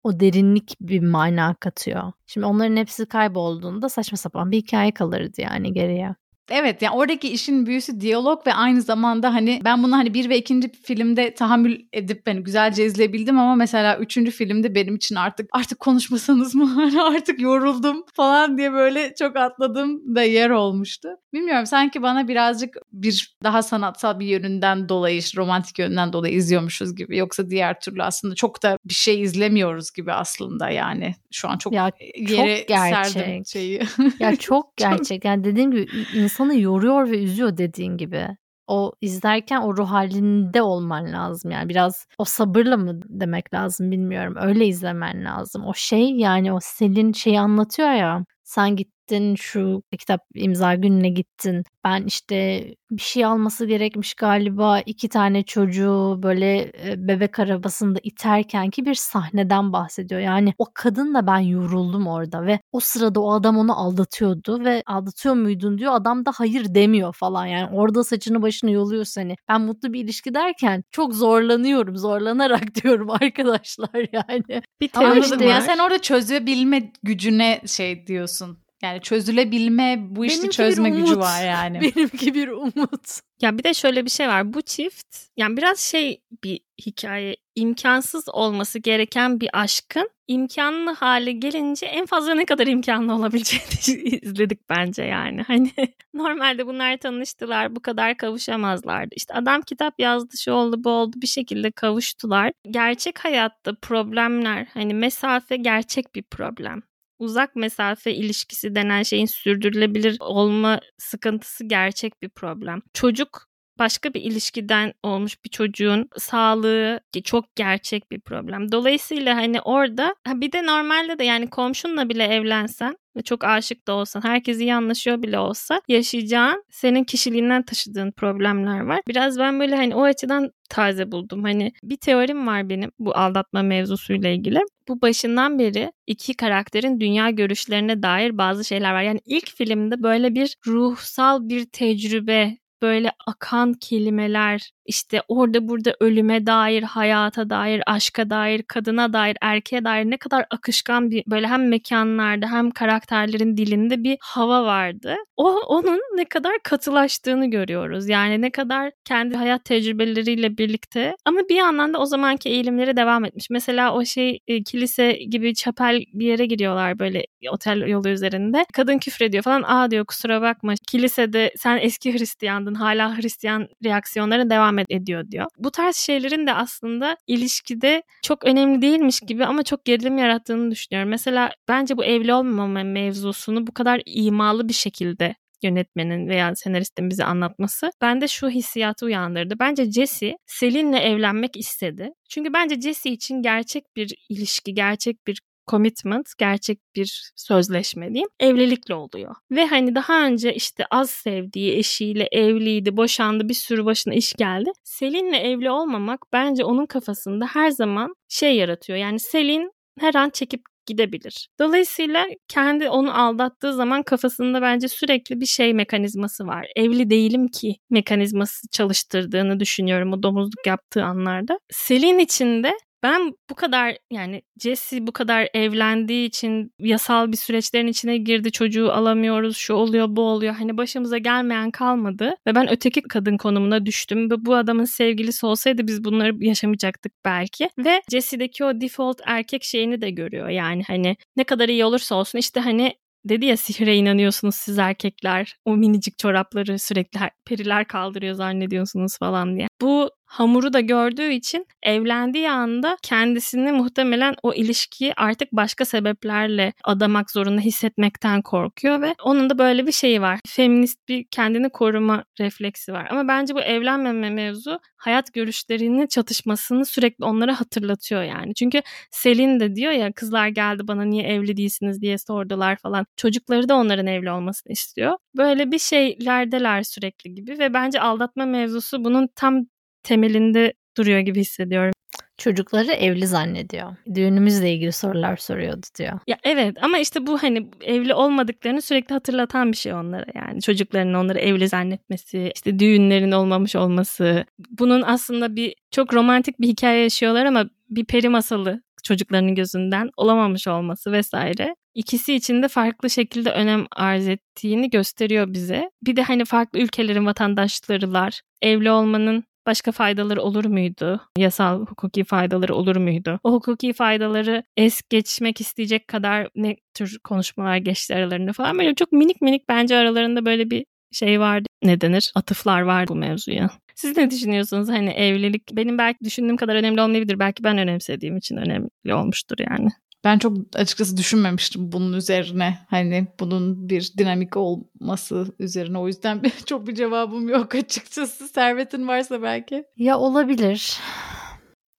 S2: o derinlik bir mana katıyor. Şimdi onların hepsi kaybolduğunda saçma sapan bir hikaye kalırdı yani geriye.
S1: Evet yani oradaki işin büyüsü diyalog ve aynı zamanda hani ben bunu hani bir ve ikinci filmde tahammül edip hani güzelce izleyebildim ama mesela üçüncü filmde benim için artık artık konuşmasanız mı hani artık yoruldum falan diye böyle çok atladığım da yer olmuştu. Bilmiyorum sanki bana birazcık bir daha sanatsal bir yönünden dolayı romantik yönden dolayı izliyormuşuz gibi yoksa diğer türlü aslında çok da bir şey izlemiyoruz gibi aslında yani şu an çok ya, yere çok gerçek. serdim şeyi.
S2: Ya çok gerçek yani dediğim gibi insanı yoruyor ve üzüyor dediğin gibi. O izlerken o ruh halinde olman lazım yani. Biraz o sabırla mı demek lazım bilmiyorum. Öyle izlemen lazım. O şey yani o Selin şeyi anlatıyor ya sen gittin şu kitap imza gününe gittin. Ben işte bir şey alması gerekmiş galiba iki tane çocuğu böyle bebek arabasında iterken ki bir sahneden bahsediyor. Yani o kadınla ben yoruldum orada ve o sırada o adam onu aldatıyordu ve aldatıyor muydun diyor. Adam da hayır demiyor falan yani orada saçını başını yoluyor seni. Ben mutlu bir ilişki derken çok zorlanıyorum zorlanarak diyorum arkadaşlar yani.
S1: Bir Ama işte ya sen orada çözebilme gücüne şey diyorsun. Yani çözülebilme, bu işi Benimki çözme gücü var yani.
S2: Benimki bir umut.
S3: Ya bir de şöyle bir şey var. Bu çift yani biraz şey bir hikaye imkansız olması gereken bir aşkın imkanlı hale gelince en fazla ne kadar imkanlı olabileceğini izledik bence yani. Hani normalde bunlar tanıştılar bu kadar kavuşamazlardı. İşte adam kitap yazdı şu oldu bu oldu bir şekilde kavuştular. Gerçek hayatta problemler hani mesafe gerçek bir problem uzak mesafe ilişkisi denen şeyin sürdürülebilir olma sıkıntısı gerçek bir problem. Çocuk başka bir ilişkiden olmuş bir çocuğun sağlığı çok gerçek bir problem. Dolayısıyla hani orada bir de normalde de yani komşunla bile evlensen ve çok aşık da olsan, herkes iyi anlaşıyor bile olsa yaşayacağın senin kişiliğinden taşıdığın problemler var. Biraz ben böyle hani o açıdan taze buldum. Hani bir teorim var benim bu aldatma mevzusuyla ilgili. Bu başından beri iki karakterin dünya görüşlerine dair bazı şeyler var. Yani ilk filmde böyle bir ruhsal bir tecrübe böyle akan kelimeler, işte orada burada ölüme dair, hayata dair, aşka dair, kadına dair, erkeğe dair ne kadar akışkan bir böyle hem mekanlarda hem karakterlerin dilinde bir hava vardı. O onun ne kadar katılaştığını görüyoruz. Yani ne kadar kendi hayat tecrübeleriyle birlikte ama bir yandan da o zamanki eğilimleri devam etmiş. Mesela o şey e, kilise gibi çapel bir yere giriyorlar böyle otel yolu üzerinde. Kadın küfrediyor falan. Aa diyor kusura bakma kilisede sen eski Hristiyandın hala Hristiyan reaksiyonları devam ediyor diyor. Bu tarz şeylerin de aslında ilişkide çok önemli değilmiş gibi ama çok gerilim yarattığını düşünüyorum. Mesela bence bu evli olmama mevzusunu bu kadar imalı bir şekilde yönetmenin veya senaristin bize anlatması bende şu hissiyatı uyandırdı. Bence Jesse Selin'le evlenmek istedi. Çünkü bence Jesse için gerçek bir ilişki, gerçek bir commitment, gerçek bir sözleşme diyeyim, evlilikle oluyor. Ve hani daha önce işte az sevdiği eşiyle evliydi, boşandı, bir sürü başına iş geldi. Selin'le evli olmamak bence onun kafasında her zaman şey yaratıyor. Yani Selin her an çekip gidebilir. Dolayısıyla kendi onu aldattığı zaman kafasında bence sürekli bir şey mekanizması var. Evli değilim ki mekanizması çalıştırdığını düşünüyorum o domuzluk yaptığı anlarda. Selin için de ben bu kadar yani Jesse bu kadar evlendiği için yasal bir süreçlerin içine girdi. Çocuğu alamıyoruz, şu oluyor, bu oluyor. Hani başımıza gelmeyen kalmadı ve ben öteki kadın konumuna düştüm. Ve bu adamın sevgilisi olsaydı biz bunları yaşamayacaktık belki. Ve Jesse'deki o default erkek şeyini de görüyor. Yani hani ne kadar iyi olursa olsun işte hani dedi ya sihre inanıyorsunuz siz erkekler. O minicik çorapları sürekli periler kaldırıyor zannediyorsunuz falan diye. Bu hamuru da gördüğü için evlendiği anda kendisini muhtemelen o ilişkiyi artık başka sebeplerle adamak zorunda hissetmekten korkuyor ve onun da böyle bir şeyi var. Feminist bir kendini koruma refleksi var. Ama bence bu evlenmeme mevzu hayat görüşlerini çatışmasını sürekli onlara hatırlatıyor yani. Çünkü Selin de diyor ya kızlar geldi bana niye evli değilsiniz diye sordular falan. Çocukları da onların evli olmasını istiyor. Böyle bir şeylerdeler sürekli gibi ve bence aldatma mevzusu bunun tam temelinde duruyor gibi hissediyorum.
S2: Çocukları evli zannediyor. Düğünümüzle ilgili sorular soruyordu diyor.
S3: Ya evet ama işte bu hani evli olmadıklarını sürekli hatırlatan bir şey onlara yani. Çocukların onları evli zannetmesi, işte düğünlerin olmamış olması. Bunun aslında bir çok romantik bir hikaye yaşıyorlar ama bir peri masalı çocuklarının gözünden olamamış olması vesaire. İkisi için de farklı şekilde önem arz ettiğini gösteriyor bize. Bir de hani farklı ülkelerin vatandaşlarılar evli olmanın başka faydaları olur muydu? Yasal hukuki faydaları olur muydu? O hukuki faydaları es geçmek isteyecek kadar ne tür konuşmalar geçti aralarında falan. Böyle çok minik minik bence aralarında böyle bir şey vardı. Ne denir? Atıflar var bu mevzuya. Siz ne düşünüyorsunuz? Hani evlilik benim belki düşündüğüm kadar önemli olmayabilir. Belki ben önemsediğim için önemli olmuştur yani.
S1: Ben çok açıkçası düşünmemiştim bunun üzerine. Hani bunun bir dinamik olması üzerine. O yüzden çok bir cevabım yok açıkçası. Servetin varsa belki.
S2: Ya olabilir.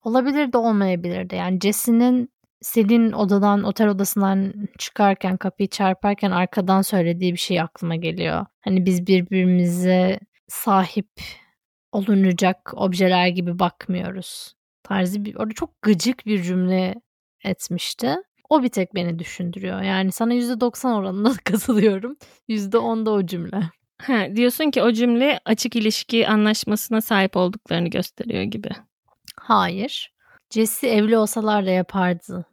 S2: Olabilir de olmayabilir de. Yani Jesse'nin Selin odadan otel odasından çıkarken kapıyı çarparken arkadan söylediği bir şey aklıma geliyor. Hani biz birbirimize sahip olunacak objeler gibi bakmıyoruz. Tarzı bir orada çok gıcık bir cümle etmişti. O bir tek beni düşündürüyor. Yani sana %90 oranında katılıyorum. %10 da o cümle.
S3: Ha, diyorsun ki o cümle açık ilişki anlaşmasına sahip olduklarını gösteriyor gibi.
S2: Hayır. Jesse evli olsalar da yapardı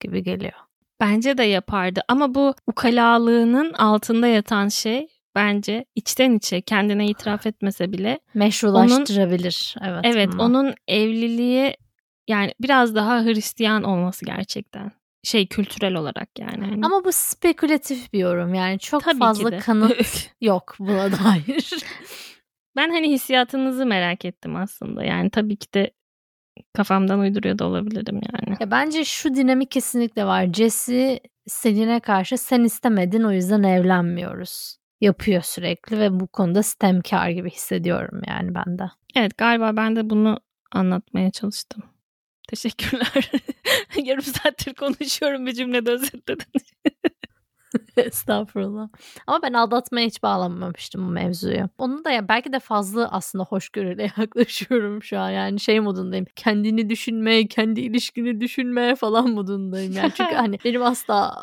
S2: gibi geliyor.
S3: Bence de yapardı ama bu ukalalığının altında yatan şey bence içten içe kendine itiraf etmese bile
S2: meşrulaştırabilir. Onun, evet.
S3: Evet, ama. onun evliliği yani biraz daha Hristiyan olması gerçekten şey kültürel olarak yani. Hani
S2: Ama bu spekülatif bir yorum yani çok Tabii fazla kanıt yok buna dair.
S3: Ben hani hissiyatınızı merak ettim aslında. Yani tabii ki de kafamdan uyduruyor da olabilirim yani.
S2: Ya bence şu dinamik kesinlikle var. Jesse Selin'e karşı sen istemedin o yüzden evlenmiyoruz. Yapıyor sürekli ve bu konuda stemkar gibi hissediyorum yani ben de.
S3: Evet galiba ben de bunu anlatmaya çalıştım. Teşekkürler. Yarım saattir konuşuyorum bir cümlede özetledin.
S2: Estağfurullah. Ama ben aldatmaya hiç bağlanmamıştım bu mevzuyu. Onu da ya belki de fazla aslında hoşgörüyle yaklaşıyorum şu an. Yani şey modundayım. Kendini düşünmeye, kendi ilişkini düşünmeye falan modundayım. Yani çünkü hani benim asla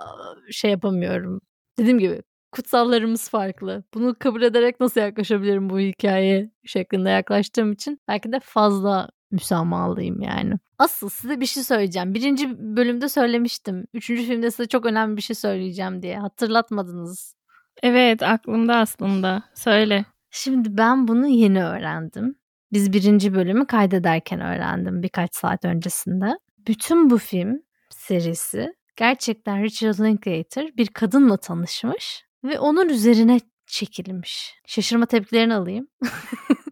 S2: şey yapamıyorum. Dediğim gibi kutsallarımız farklı. Bunu kabul ederek nasıl yaklaşabilirim bu hikaye şeklinde yaklaştığım için belki de fazla müsamahallıyım yani. Asıl size bir şey söyleyeceğim. Birinci bölümde söylemiştim. Üçüncü filmde size çok önemli bir şey söyleyeceğim diye. Hatırlatmadınız.
S3: Evet aklımda aslında. Söyle.
S2: Şimdi ben bunu yeni öğrendim. Biz birinci bölümü kaydederken öğrendim birkaç saat öncesinde. Bütün bu film serisi gerçekten Richard Linklater bir kadınla tanışmış ve onun üzerine çekilmiş. Şaşırma tepkilerini alayım.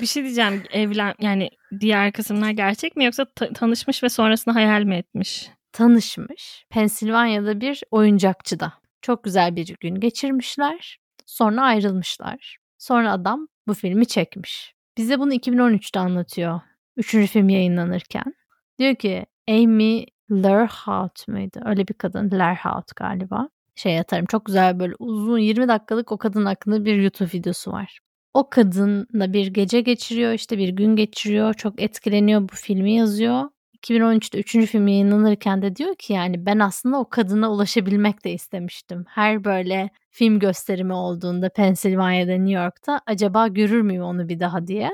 S3: Bir şey diyeceğim. Evlen yani diğer kısımlar gerçek mi yoksa ta- tanışmış ve sonrasında hayal mi etmiş?
S2: Tanışmış. Pensilvanya'da bir oyuncakçıda. Çok güzel bir gün geçirmişler. Sonra ayrılmışlar. Sonra adam bu filmi çekmiş. Bize bunu 2013'te anlatıyor. Üçüncü film yayınlanırken. Diyor ki Amy Lerhout muydu? Öyle bir kadın. Lerhout galiba. Şey atarım. Çok güzel böyle uzun 20 dakikalık o kadın hakkında bir YouTube videosu var o kadınla bir gece geçiriyor işte bir gün geçiriyor çok etkileniyor bu filmi yazıyor. 2013'te 3. film yayınlanırken de diyor ki yani ben aslında o kadına ulaşabilmek de istemiştim. Her böyle film gösterimi olduğunda Pensilvanya'da New York'ta acaba görür müyüm onu bir daha diye.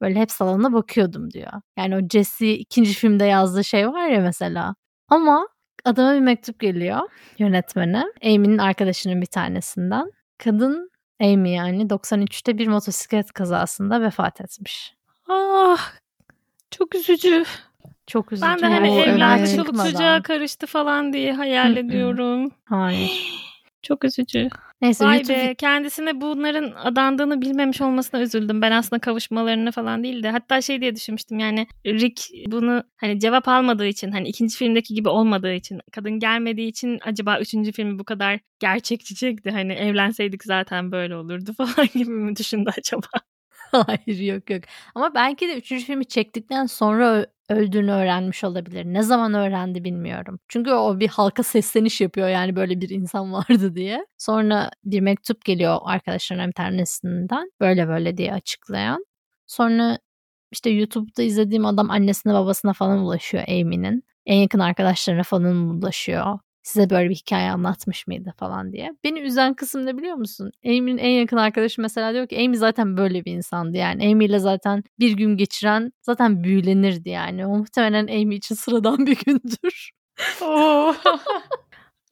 S2: Böyle hep salona bakıyordum diyor. Yani o Jesse ikinci filmde yazdığı şey var ya mesela. Ama adama bir mektup geliyor yönetmene. Amy'nin arkadaşının bir tanesinden. Kadın Amy yani 93'te bir motosiklet kazasında vefat etmiş.
S3: Ah çok üzücü.
S2: Çok üzücü.
S3: Ben de hani evlat çoluk çocuğa karıştı falan diye hayal ediyorum.
S2: Hayır.
S3: Çok üzücü.
S2: Neyse
S3: Vay
S2: YouTube...
S3: be kendisine bunların adandığını bilmemiş olmasına üzüldüm. Ben aslında kavuşmalarını falan değil de hatta şey diye düşünmüştüm yani Rick bunu hani cevap almadığı için hani ikinci filmdeki gibi olmadığı için kadın gelmediği için acaba üçüncü filmi bu kadar gerçekçi çekti. Hani evlenseydik zaten böyle olurdu falan gibi mi düşündü acaba?
S2: Hayır yok yok. Ama belki de üçüncü filmi çektikten sonra öldüğünü öğrenmiş olabilir. Ne zaman öğrendi bilmiyorum. Çünkü o bir halka sesleniş yapıyor yani böyle bir insan vardı diye. Sonra bir mektup geliyor arkadaşlarına bir tanesinden böyle böyle diye açıklayan. Sonra işte YouTube'da izlediğim adam annesine babasına falan ulaşıyor Amy'nin. En yakın arkadaşlarına falan ulaşıyor size böyle bir hikaye anlatmış mıydı falan diye. Beni üzen kısım ne biliyor musun? Amy'nin en yakın arkadaşı mesela diyor ki Amy zaten böyle bir insandı yani. Amy ile zaten bir gün geçiren zaten büyülenirdi yani. O muhtemelen Amy için sıradan bir gündür.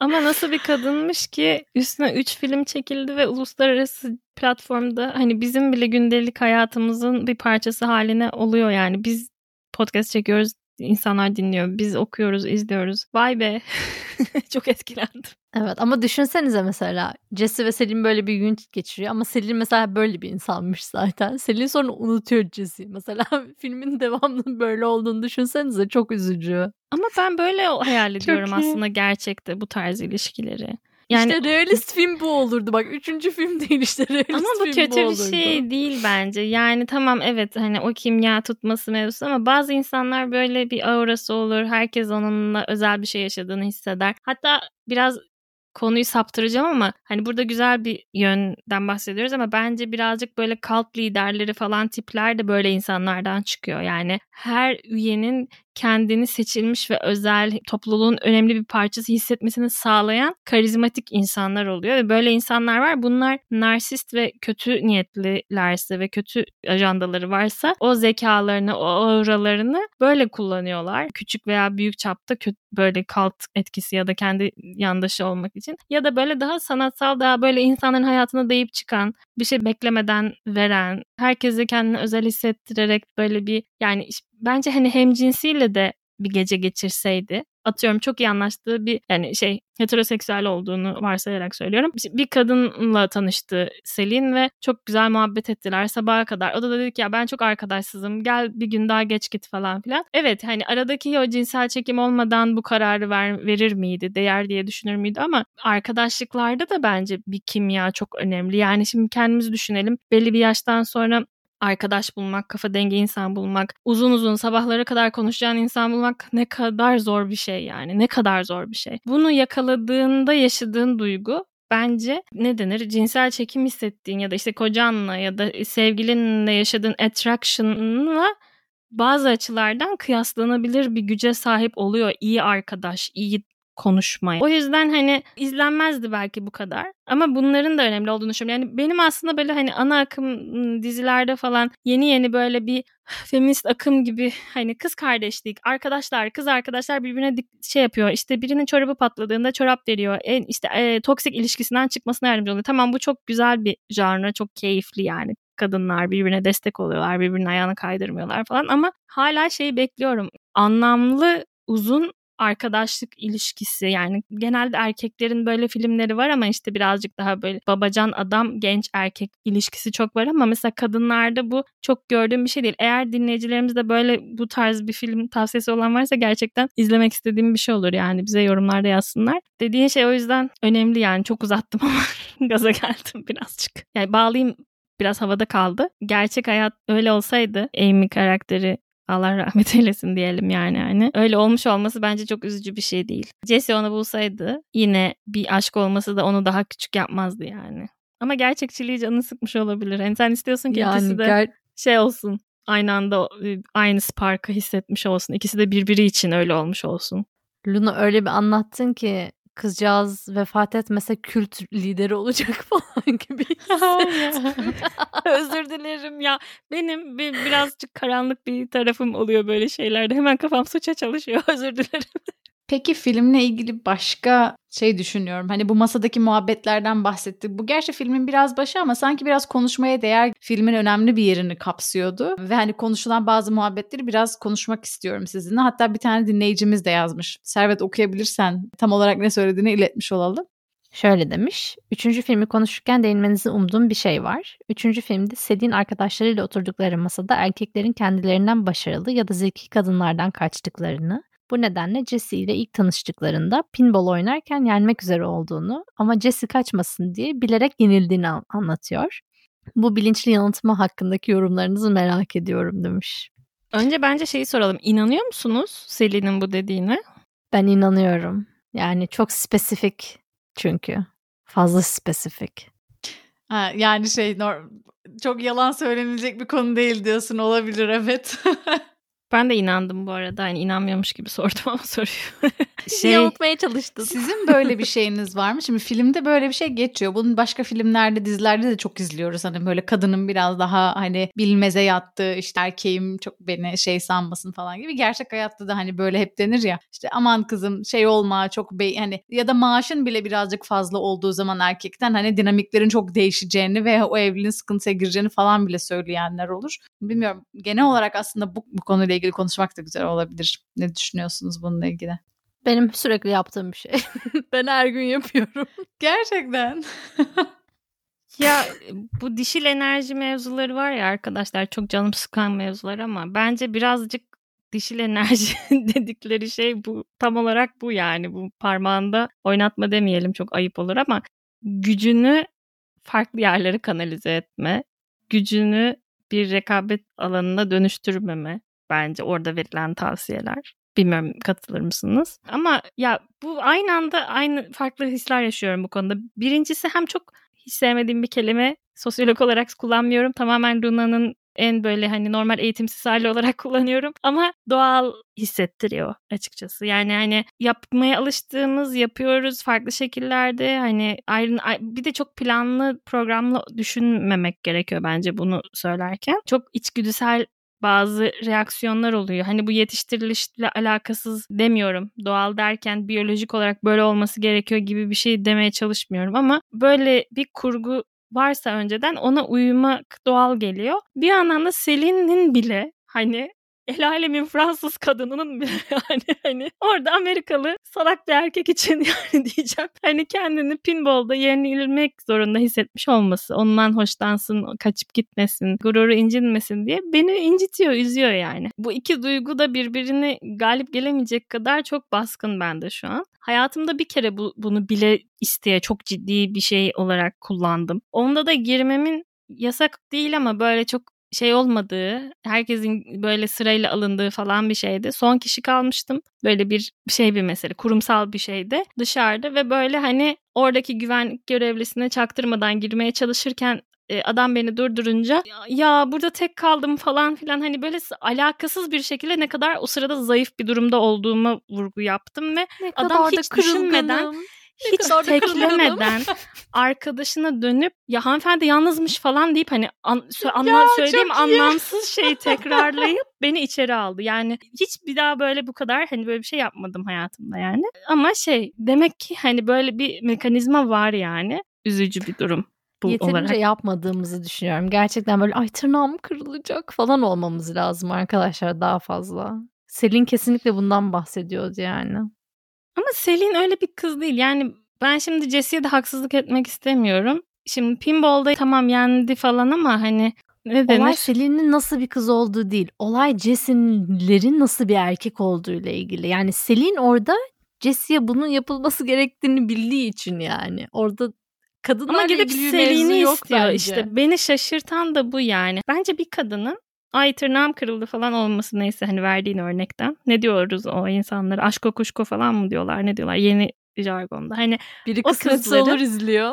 S3: Ama nasıl bir kadınmış ki üstüne 3 film çekildi ve uluslararası platformda hani bizim bile gündelik hayatımızın bir parçası haline oluyor yani. Biz podcast çekiyoruz insanlar dinliyor. Biz okuyoruz, izliyoruz. Vay be. Çok etkilendim.
S2: Evet ama düşünsenize mesela Jesse ve Selin böyle bir gün geçiriyor ama Selin mesela böyle bir insanmış zaten. Selin sonra unutuyor Jesse'yi. Mesela filmin devamlı böyle olduğunu düşünsenize çok üzücü.
S3: Ama ben böyle hayal ediyorum aslında gerçekte bu tarz ilişkileri.
S2: Yani işte realist film bu olurdu. Bak üçüncü film değil işte realist
S3: Ama bu
S2: film
S3: kötü
S2: bu
S3: bir şey değil bence. Yani tamam evet hani o kimya tutması mevzusu ama bazı insanlar böyle bir aurası olur. Herkes onunla özel bir şey yaşadığını hisseder. Hatta biraz konuyu saptıracağım ama hani burada güzel bir yönden bahsediyoruz ama bence birazcık böyle kalp liderleri falan tipler de böyle insanlardan çıkıyor. Yani her üyenin kendini seçilmiş ve özel topluluğun önemli bir parçası hissetmesini sağlayan karizmatik insanlar oluyor ve böyle insanlar var. Bunlar narsist ve kötü niyetlilerse ve kötü ajandaları varsa o zekalarını, o auralarını böyle kullanıyorlar. Küçük veya büyük çapta kötü, böyle kalt etkisi ya da kendi yandaşı olmak için ya da böyle daha sanatsal daha böyle insanların hayatına değip çıkan bir şey beklemeden veren herkese kendini özel hissettirerek böyle bir yani bence hani hem cinsiyle de bir gece geçirseydi atıyorum çok iyi anlaştığı bir yani şey heteroseksüel olduğunu varsayarak söylüyorum. Bir kadınla tanıştı Selin ve çok güzel muhabbet ettiler sabaha kadar. O da dedi ki ya ben çok arkadaşsızım gel bir gün daha geç git falan filan. Evet hani aradaki o cinsel çekim olmadan bu kararı ver, verir miydi değer diye düşünür müydü ama arkadaşlıklarda da bence bir kimya çok önemli. Yani şimdi kendimizi düşünelim belli bir yaştan sonra arkadaş bulmak, kafa dengi insan bulmak, uzun uzun sabahlara kadar konuşacağın insan bulmak ne kadar zor bir şey yani. Ne kadar zor bir şey. Bunu yakaladığında yaşadığın duygu bence ne denir cinsel çekim hissettiğin ya da işte kocanla ya da sevgilinle yaşadığın attraction'la bazı açılardan kıyaslanabilir bir güce sahip oluyor iyi arkadaş, iyi konuşmaya. O yüzden hani izlenmezdi belki bu kadar. Ama bunların da önemli olduğunu düşünüyorum. Yani benim aslında böyle hani ana akım dizilerde falan yeni yeni böyle bir feminist akım gibi hani kız kardeşlik, arkadaşlar, kız arkadaşlar birbirine şey yapıyor. İşte birinin çorabı patladığında çorap veriyor. En işte e, toksik ilişkisinden çıkmasına yardımcı oluyor. Tamam bu çok güzel bir janra, çok keyifli yani kadınlar birbirine destek oluyorlar, birbirinin ayağını kaydırmıyorlar falan ama hala şeyi bekliyorum. Anlamlı uzun arkadaşlık ilişkisi yani genelde erkeklerin böyle filmleri var ama işte birazcık daha böyle babacan adam genç erkek ilişkisi çok var ama mesela kadınlarda bu çok gördüğüm bir şey değil. Eğer dinleyicilerimizde böyle bu tarz bir film tavsiyesi olan varsa gerçekten izlemek istediğim bir şey olur yani bize yorumlarda yazsınlar. Dediğin şey o yüzden önemli yani çok uzattım ama gaza geldim birazcık. Yani bağlayayım biraz havada kaldı. Gerçek hayat öyle olsaydı Amy karakteri Allah rahmet eylesin diyelim yani hani. Öyle olmuş olması bence çok üzücü bir şey değil. Jesse onu bulsaydı yine bir aşk olması da onu daha küçük yapmazdı yani. Ama gerçekçiliği canını sıkmış olabilir. Yani sen istiyorsun ki yani ikisi de ger- şey olsun. Aynı anda aynı spark'ı hissetmiş olsun. İkisi de birbiri için öyle olmuş olsun.
S2: Luna öyle bir anlattın ki kızcağız vefat etmese kült lideri olacak falan gibi
S3: Özür dilerim ya. Benim bir, birazcık karanlık bir tarafım oluyor böyle şeylerde. Hemen kafam suça çalışıyor. Özür dilerim.
S1: Peki filmle ilgili başka şey düşünüyorum. Hani bu masadaki muhabbetlerden bahsettik. Bu gerçi filmin biraz başı ama sanki biraz konuşmaya değer filmin önemli bir yerini kapsıyordu. Ve hani konuşulan bazı muhabbetleri biraz konuşmak istiyorum sizinle. Hatta bir tane dinleyicimiz de yazmış. Servet okuyabilirsen tam olarak ne söylediğini iletmiş olalım.
S2: Şöyle demiş. Üçüncü filmi konuşurken değinmenizi umduğum bir şey var. Üçüncü filmde Sedin arkadaşlarıyla oturdukları masada erkeklerin kendilerinden başarılı ya da zeki kadınlardan kaçtıklarını, bu nedenle Jesse ile ilk tanıştıklarında pinball oynarken yenmek üzere olduğunu ama Jesse kaçmasın diye bilerek yenildiğini anlatıyor. Bu bilinçli yanıltma hakkındaki yorumlarınızı merak ediyorum demiş.
S3: Önce bence şeyi soralım. İnanıyor musunuz Selin'in bu dediğine?
S2: Ben inanıyorum. Yani çok spesifik çünkü. Fazla spesifik.
S1: Ha, yani şey çok yalan söylenilecek bir konu değil diyorsun olabilir evet.
S3: Ben de inandım bu arada. Hani inanmıyormuş gibi sordum ama soruyu.
S2: şey, Yanıltmaya çalıştın.
S1: Sizin böyle bir şeyiniz var mı? Şimdi filmde böyle bir şey geçiyor. Bunun başka filmlerde, dizilerde de çok izliyoruz. Hani böyle kadının biraz daha hani bilmeze yattığı işte erkeğim çok beni şey sanmasın falan gibi. Gerçek hayatta da hani böyle hep denir ya. İşte aman kızım şey olma çok be hani ya da maaşın bile birazcık fazla olduğu zaman erkekten hani dinamiklerin çok değişeceğini ve o evliliğin sıkıntıya gireceğini falan bile söyleyenler olur. Bilmiyorum. Genel olarak aslında bu, bu konuyla ilgili konuşmak da güzel olabilir. Ne düşünüyorsunuz bununla ilgili?
S2: Benim sürekli yaptığım bir şey. ben her gün yapıyorum.
S1: Gerçekten.
S3: ya bu dişil enerji mevzuları var ya arkadaşlar çok canım sıkan mevzular ama bence birazcık dişil enerji dedikleri şey bu tam olarak bu yani bu parmağında oynatma demeyelim çok ayıp olur ama gücünü farklı yerlere kanalize etme, gücünü bir rekabet alanına dönüştürmeme bence orada verilen tavsiyeler. Bilmiyorum katılır mısınız? Ama ya bu aynı anda aynı farklı hisler yaşıyorum bu konuda. Birincisi hem çok hiç sevmediğim bir kelime sosyolog olarak kullanmıyorum. Tamamen Luna'nın en böyle hani normal eğitimsiz hali olarak kullanıyorum. Ama doğal hissettiriyor açıkçası. Yani hani yapmaya alıştığımız yapıyoruz farklı şekillerde. Hani ayrı bir de çok planlı programlı düşünmemek gerekiyor bence bunu söylerken. Çok içgüdüsel bazı reaksiyonlar oluyor. Hani bu yetiştirilişle alakasız demiyorum. Doğal derken biyolojik olarak böyle olması gerekiyor gibi bir şey demeye çalışmıyorum ama böyle bir kurgu varsa önceden ona uyumak doğal geliyor. Bir yandan da Selin'in bile hani el alemin Fransız kadınının bile yani hani orada Amerikalı salak bir erkek için yani diyeceğim. Hani kendini pinball'da yenilmek zorunda hissetmiş olması, ondan hoşlansın, kaçıp gitmesin, gururu incinmesin diye beni incitiyor, üzüyor yani. Bu iki duygu da birbirini galip gelemeyecek kadar çok baskın bende şu an. Hayatımda bir kere bu, bunu bile isteye çok ciddi bir şey olarak kullandım. Onda da girmemin yasak değil ama böyle çok şey olmadığı, herkesin böyle sırayla alındığı falan bir şeydi. Son kişi kalmıştım. Böyle bir şey bir mesele, kurumsal bir şeydi dışarıda ve böyle hani oradaki güvenlik görevlisine çaktırmadan girmeye çalışırken e, adam beni durdurunca ya burada tek kaldım falan filan hani böyle alakasız bir şekilde ne kadar o sırada zayıf bir durumda olduğumu vurgu yaptım ve ne adam hiç düşünmeden hiç teklemeden arkadaşına dönüp ya hanımefendi yalnızmış falan deyip hani an, sö- anla, ya, söylediğim anlamsız şeyi tekrarlayıp beni içeri aldı. Yani hiç bir daha böyle bu kadar hani böyle bir şey yapmadım hayatımda yani. Ama şey demek ki hani böyle bir mekanizma var yani. Üzücü bir durum. Bu
S2: Yeterince
S3: olarak.
S2: yapmadığımızı düşünüyorum. Gerçekten böyle ay tırnağım kırılacak falan olmamız lazım arkadaşlar daha fazla. Selin kesinlikle bundan bahsediyordu yani.
S3: Ama Selin öyle bir kız değil. Yani ben şimdi Jesse'ye de haksızlık etmek istemiyorum. Şimdi pinball'da tamam yendi falan ama hani ne denir?
S2: Olay Selin'in nasıl bir kız olduğu değil. Olay Jesse'lerin nasıl bir erkek olduğu ile ilgili. Yani Selin orada Jesse'ye bunun yapılması gerektiğini bildiği için yani. Orada kadınlarla
S3: Ama gidip Selin'i istiyor
S2: bence.
S3: işte. Beni şaşırtan da bu yani. Bence bir kadının ay tırnağım kırıldı falan olması neyse hani verdiğin örnekten. Ne diyoruz o insanlara? Aşko kuşko falan mı diyorlar? Ne diyorlar? Yeni jargonda. Hani
S2: Biri
S3: o
S2: kısmetse
S3: kızları-
S2: olur izliyor.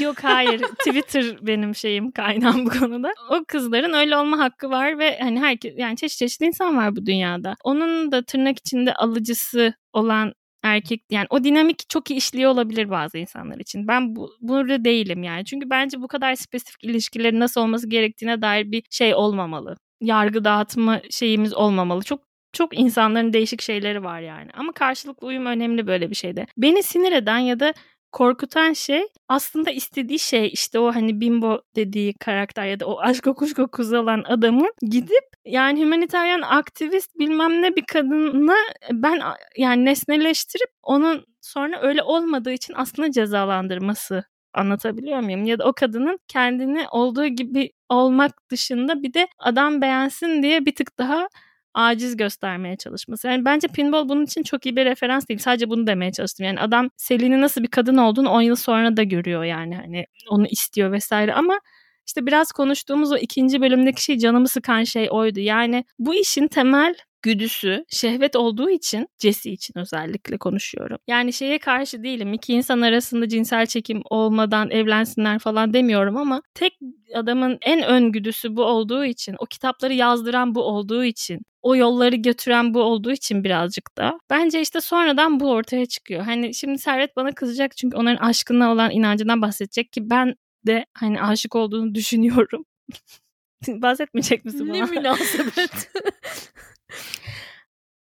S3: Yok hayır. Twitter benim şeyim kaynağım bu konuda. O kızların öyle olma hakkı var ve hani herkes yani çeşit çeşit insan var bu dünyada. Onun da tırnak içinde alıcısı olan erkek yani o dinamik çok iyi işliyor olabilir bazı insanlar için. Ben bu, burada değilim yani. Çünkü bence bu kadar spesifik ilişkilerin nasıl olması gerektiğine dair bir şey olmamalı. Yargı dağıtma şeyimiz olmamalı. Çok çok insanların değişik şeyleri var yani. Ama karşılıklı uyum önemli böyle bir şeyde. Beni sinir eden ya da korkutan şey aslında istediği şey işte o hani bimbo dediği karakter ya da o aşk kuşko kuzu olan adamın gidip yani humanitarian aktivist bilmem ne bir kadını ben yani nesneleştirip onun sonra öyle olmadığı için aslında cezalandırması anlatabiliyor muyum? Ya da o kadının kendini olduğu gibi olmak dışında bir de adam beğensin diye bir tık daha aciz göstermeye çalışması. Yani bence pinball bunun için çok iyi bir referans değil. Sadece bunu demeye çalıştım. Yani adam Selin'in nasıl bir kadın olduğunu 10 yıl sonra da görüyor yani. Hani onu istiyor vesaire ama işte biraz konuştuğumuz o ikinci bölümdeki şey canımı sıkan şey oydu. Yani bu işin temel güdüsü şehvet olduğu için Jesse için özellikle konuşuyorum. Yani şeye karşı değilim. İki insan arasında cinsel çekim olmadan evlensinler falan demiyorum ama tek adamın en ön güdüsü bu olduğu için, o kitapları yazdıran bu olduğu için, o yolları götüren bu olduğu için birazcık da. Bence işte sonradan bu ortaya çıkıyor. Hani şimdi Servet bana kızacak çünkü onların aşkına olan inancından bahsedecek ki ben de hani aşık olduğunu düşünüyorum. Bahsetmeyecek misin bana?
S2: ne münasebet.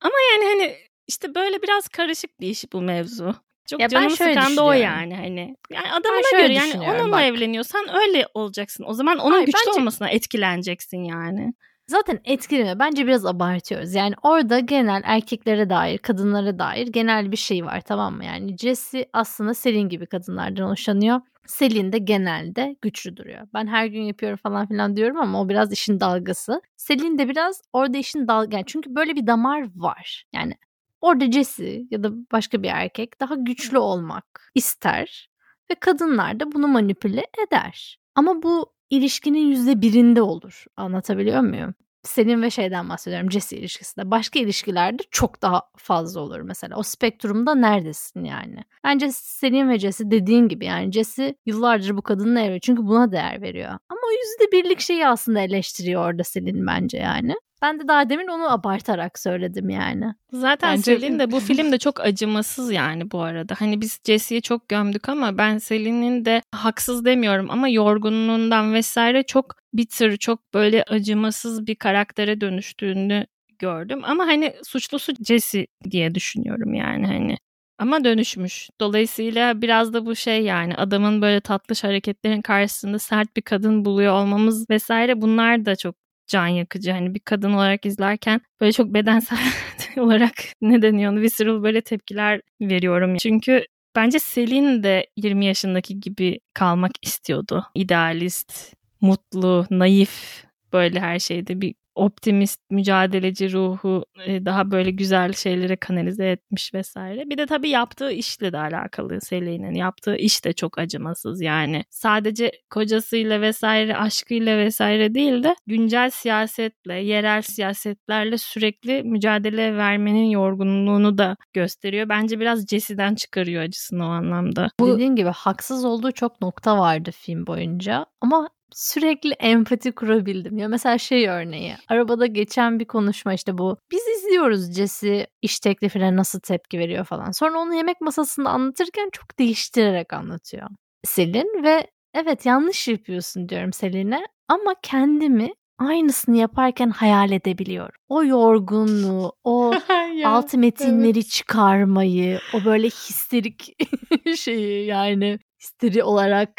S3: Ama yani hani işte böyle biraz karışık bir iş bu mevzu. Çok
S2: Ya
S3: canımı sıkan da o yani hani. Yani adamına göre yani onunla
S2: bak.
S3: evleniyorsan öyle olacaksın. O zaman onun
S2: Hayır,
S3: güçlü
S2: bence-
S3: olmasına etkileneceksin yani.
S2: Zaten etkileme. Bence biraz abartıyoruz. Yani orada genel erkeklere dair, kadınlara dair genel bir şey var tamam mı? Yani Jesse aslında Selin gibi kadınlardan hoşlanıyor. Selin de genelde güçlü duruyor. Ben her gün yapıyorum falan filan diyorum ama o biraz işin dalgası. Selin de biraz orada işin dalga. Yani çünkü böyle bir damar var. Yani orada Jesse ya da başka bir erkek daha güçlü olmak ister ve kadınlar da bunu manipüle eder. Ama bu ilişkinin yüzde birinde olur. Anlatabiliyor muyum? Selin ve şeyden bahsediyorum Jesse ilişkisinde. Başka ilişkilerde çok daha fazla olur mesela. O spektrumda neredesin yani? Bence Selin ve Jesse dediğin gibi yani Jesse yıllardır bu kadının eriyor. Çünkü buna değer veriyor. Ama o yüzde birlik şeyi aslında eleştiriyor orada Selin bence yani. Ben de daha demin onu abartarak söyledim yani.
S3: Zaten Bence... Selin de bu film de çok acımasız yani bu arada. Hani biz Jesse'yi çok gömdük ama ben Selin'in de haksız demiyorum ama yorgunluğundan vesaire çok bitter, çok böyle acımasız bir karaktere dönüştüğünü gördüm. Ama hani suçlusu Jesse diye düşünüyorum yani hani. Ama dönüşmüş. Dolayısıyla biraz da bu şey yani adamın böyle tatlış hareketlerin karşısında sert bir kadın buluyor olmamız vesaire bunlar da çok can yakıcı. Hani bir kadın olarak izlerken böyle çok bedensel olarak ne deniyor onu visceral böyle tepkiler veriyorum. Çünkü bence Selin de 20 yaşındaki gibi kalmak istiyordu. İdealist, mutlu, naif böyle her şeyde bir optimist, mücadeleci ruhu e, daha böyle güzel şeylere kanalize etmiş vesaire. Bir de tabii yaptığı işle de alakalı Selin'in. Yaptığı iş de çok acımasız yani. Sadece kocasıyla vesaire, aşkıyla vesaire değil de güncel siyasetle, yerel siyasetlerle sürekli mücadele vermenin yorgunluğunu da gösteriyor. Bence biraz Jesse'den çıkarıyor acısını o anlamda.
S2: Bu... Dediğin gibi haksız olduğu çok nokta vardı film boyunca ama sürekli empati kurabildim. Ya mesela şey örneği. Arabada geçen bir konuşma işte bu. Biz izliyoruz Jesse iş teklifine nasıl tepki veriyor falan. Sonra onu yemek masasında anlatırken çok değiştirerek anlatıyor. Selin ve evet yanlış yapıyorsun diyorum Selin'e ama kendimi aynısını yaparken hayal edebiliyorum. O yorgunluğu, o ya, alt metinleri evet. çıkarmayı, o böyle histerik şeyi yani histeri olarak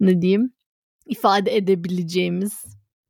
S2: ne diyeyim ifade edebileceğimiz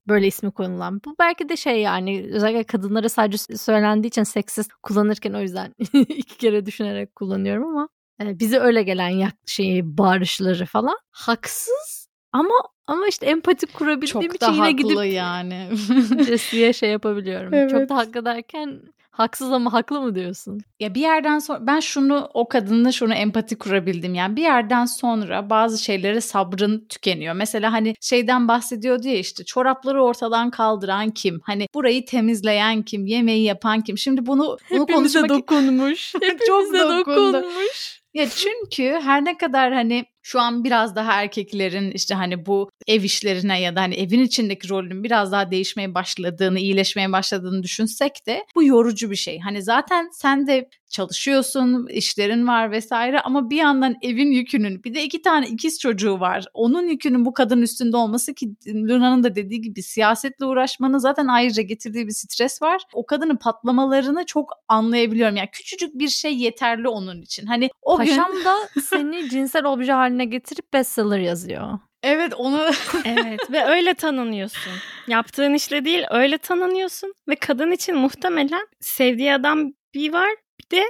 S2: böyle ismi konulan. Bu belki de şey yani özellikle kadınlara sadece söylendiği için seksiz kullanırken o yüzden iki kere düşünerek kullanıyorum ama e, bize öyle gelen yak şeyi bağırışları falan haksız ama ama işte empati kurabildiğim Çok için yine gidip
S1: yani.
S2: Jesse'ye şey yapabiliyorum. Evet. Çok da haklı derken haksız ama haklı mı diyorsun?
S1: Ya bir yerden sonra ben şunu o kadınla şunu empati kurabildim. Yani bir yerden sonra bazı şeylere sabrın tükeniyor. Mesela hani şeyden bahsediyordu ya işte çorapları ortadan kaldıran kim? Hani burayı temizleyen kim? Yemeği yapan kim? Şimdi bunu bunu
S2: Hepimize konuşmak dokunmuş. Hepimize Çok dokunmuş.
S1: Ya çünkü her ne kadar hani şu an biraz daha erkeklerin işte hani bu ev işlerine ya da hani evin içindeki rolünün biraz daha değişmeye başladığını, iyileşmeye başladığını düşünsek de bu yorucu bir şey. Hani zaten sen de çalışıyorsun, işlerin var vesaire ama bir yandan evin yükünün bir de iki tane ikiz çocuğu var. Onun yükünün bu kadın üstünde olması ki Luna'nın da dediği gibi siyasetle uğraşmanın zaten ayrıca getirdiği bir stres var. O kadının patlamalarını çok anlayabiliyorum. Yani küçücük bir şey yeterli onun için. Hani o
S2: Paşam
S1: gün...
S2: da seni cinsel obje haline getirip bestseller yazıyor.
S1: Evet onu
S3: evet ve öyle tanınıyorsun. Yaptığın işle değil öyle tanınıyorsun ve kadın için muhtemelen sevdiği adam bir var de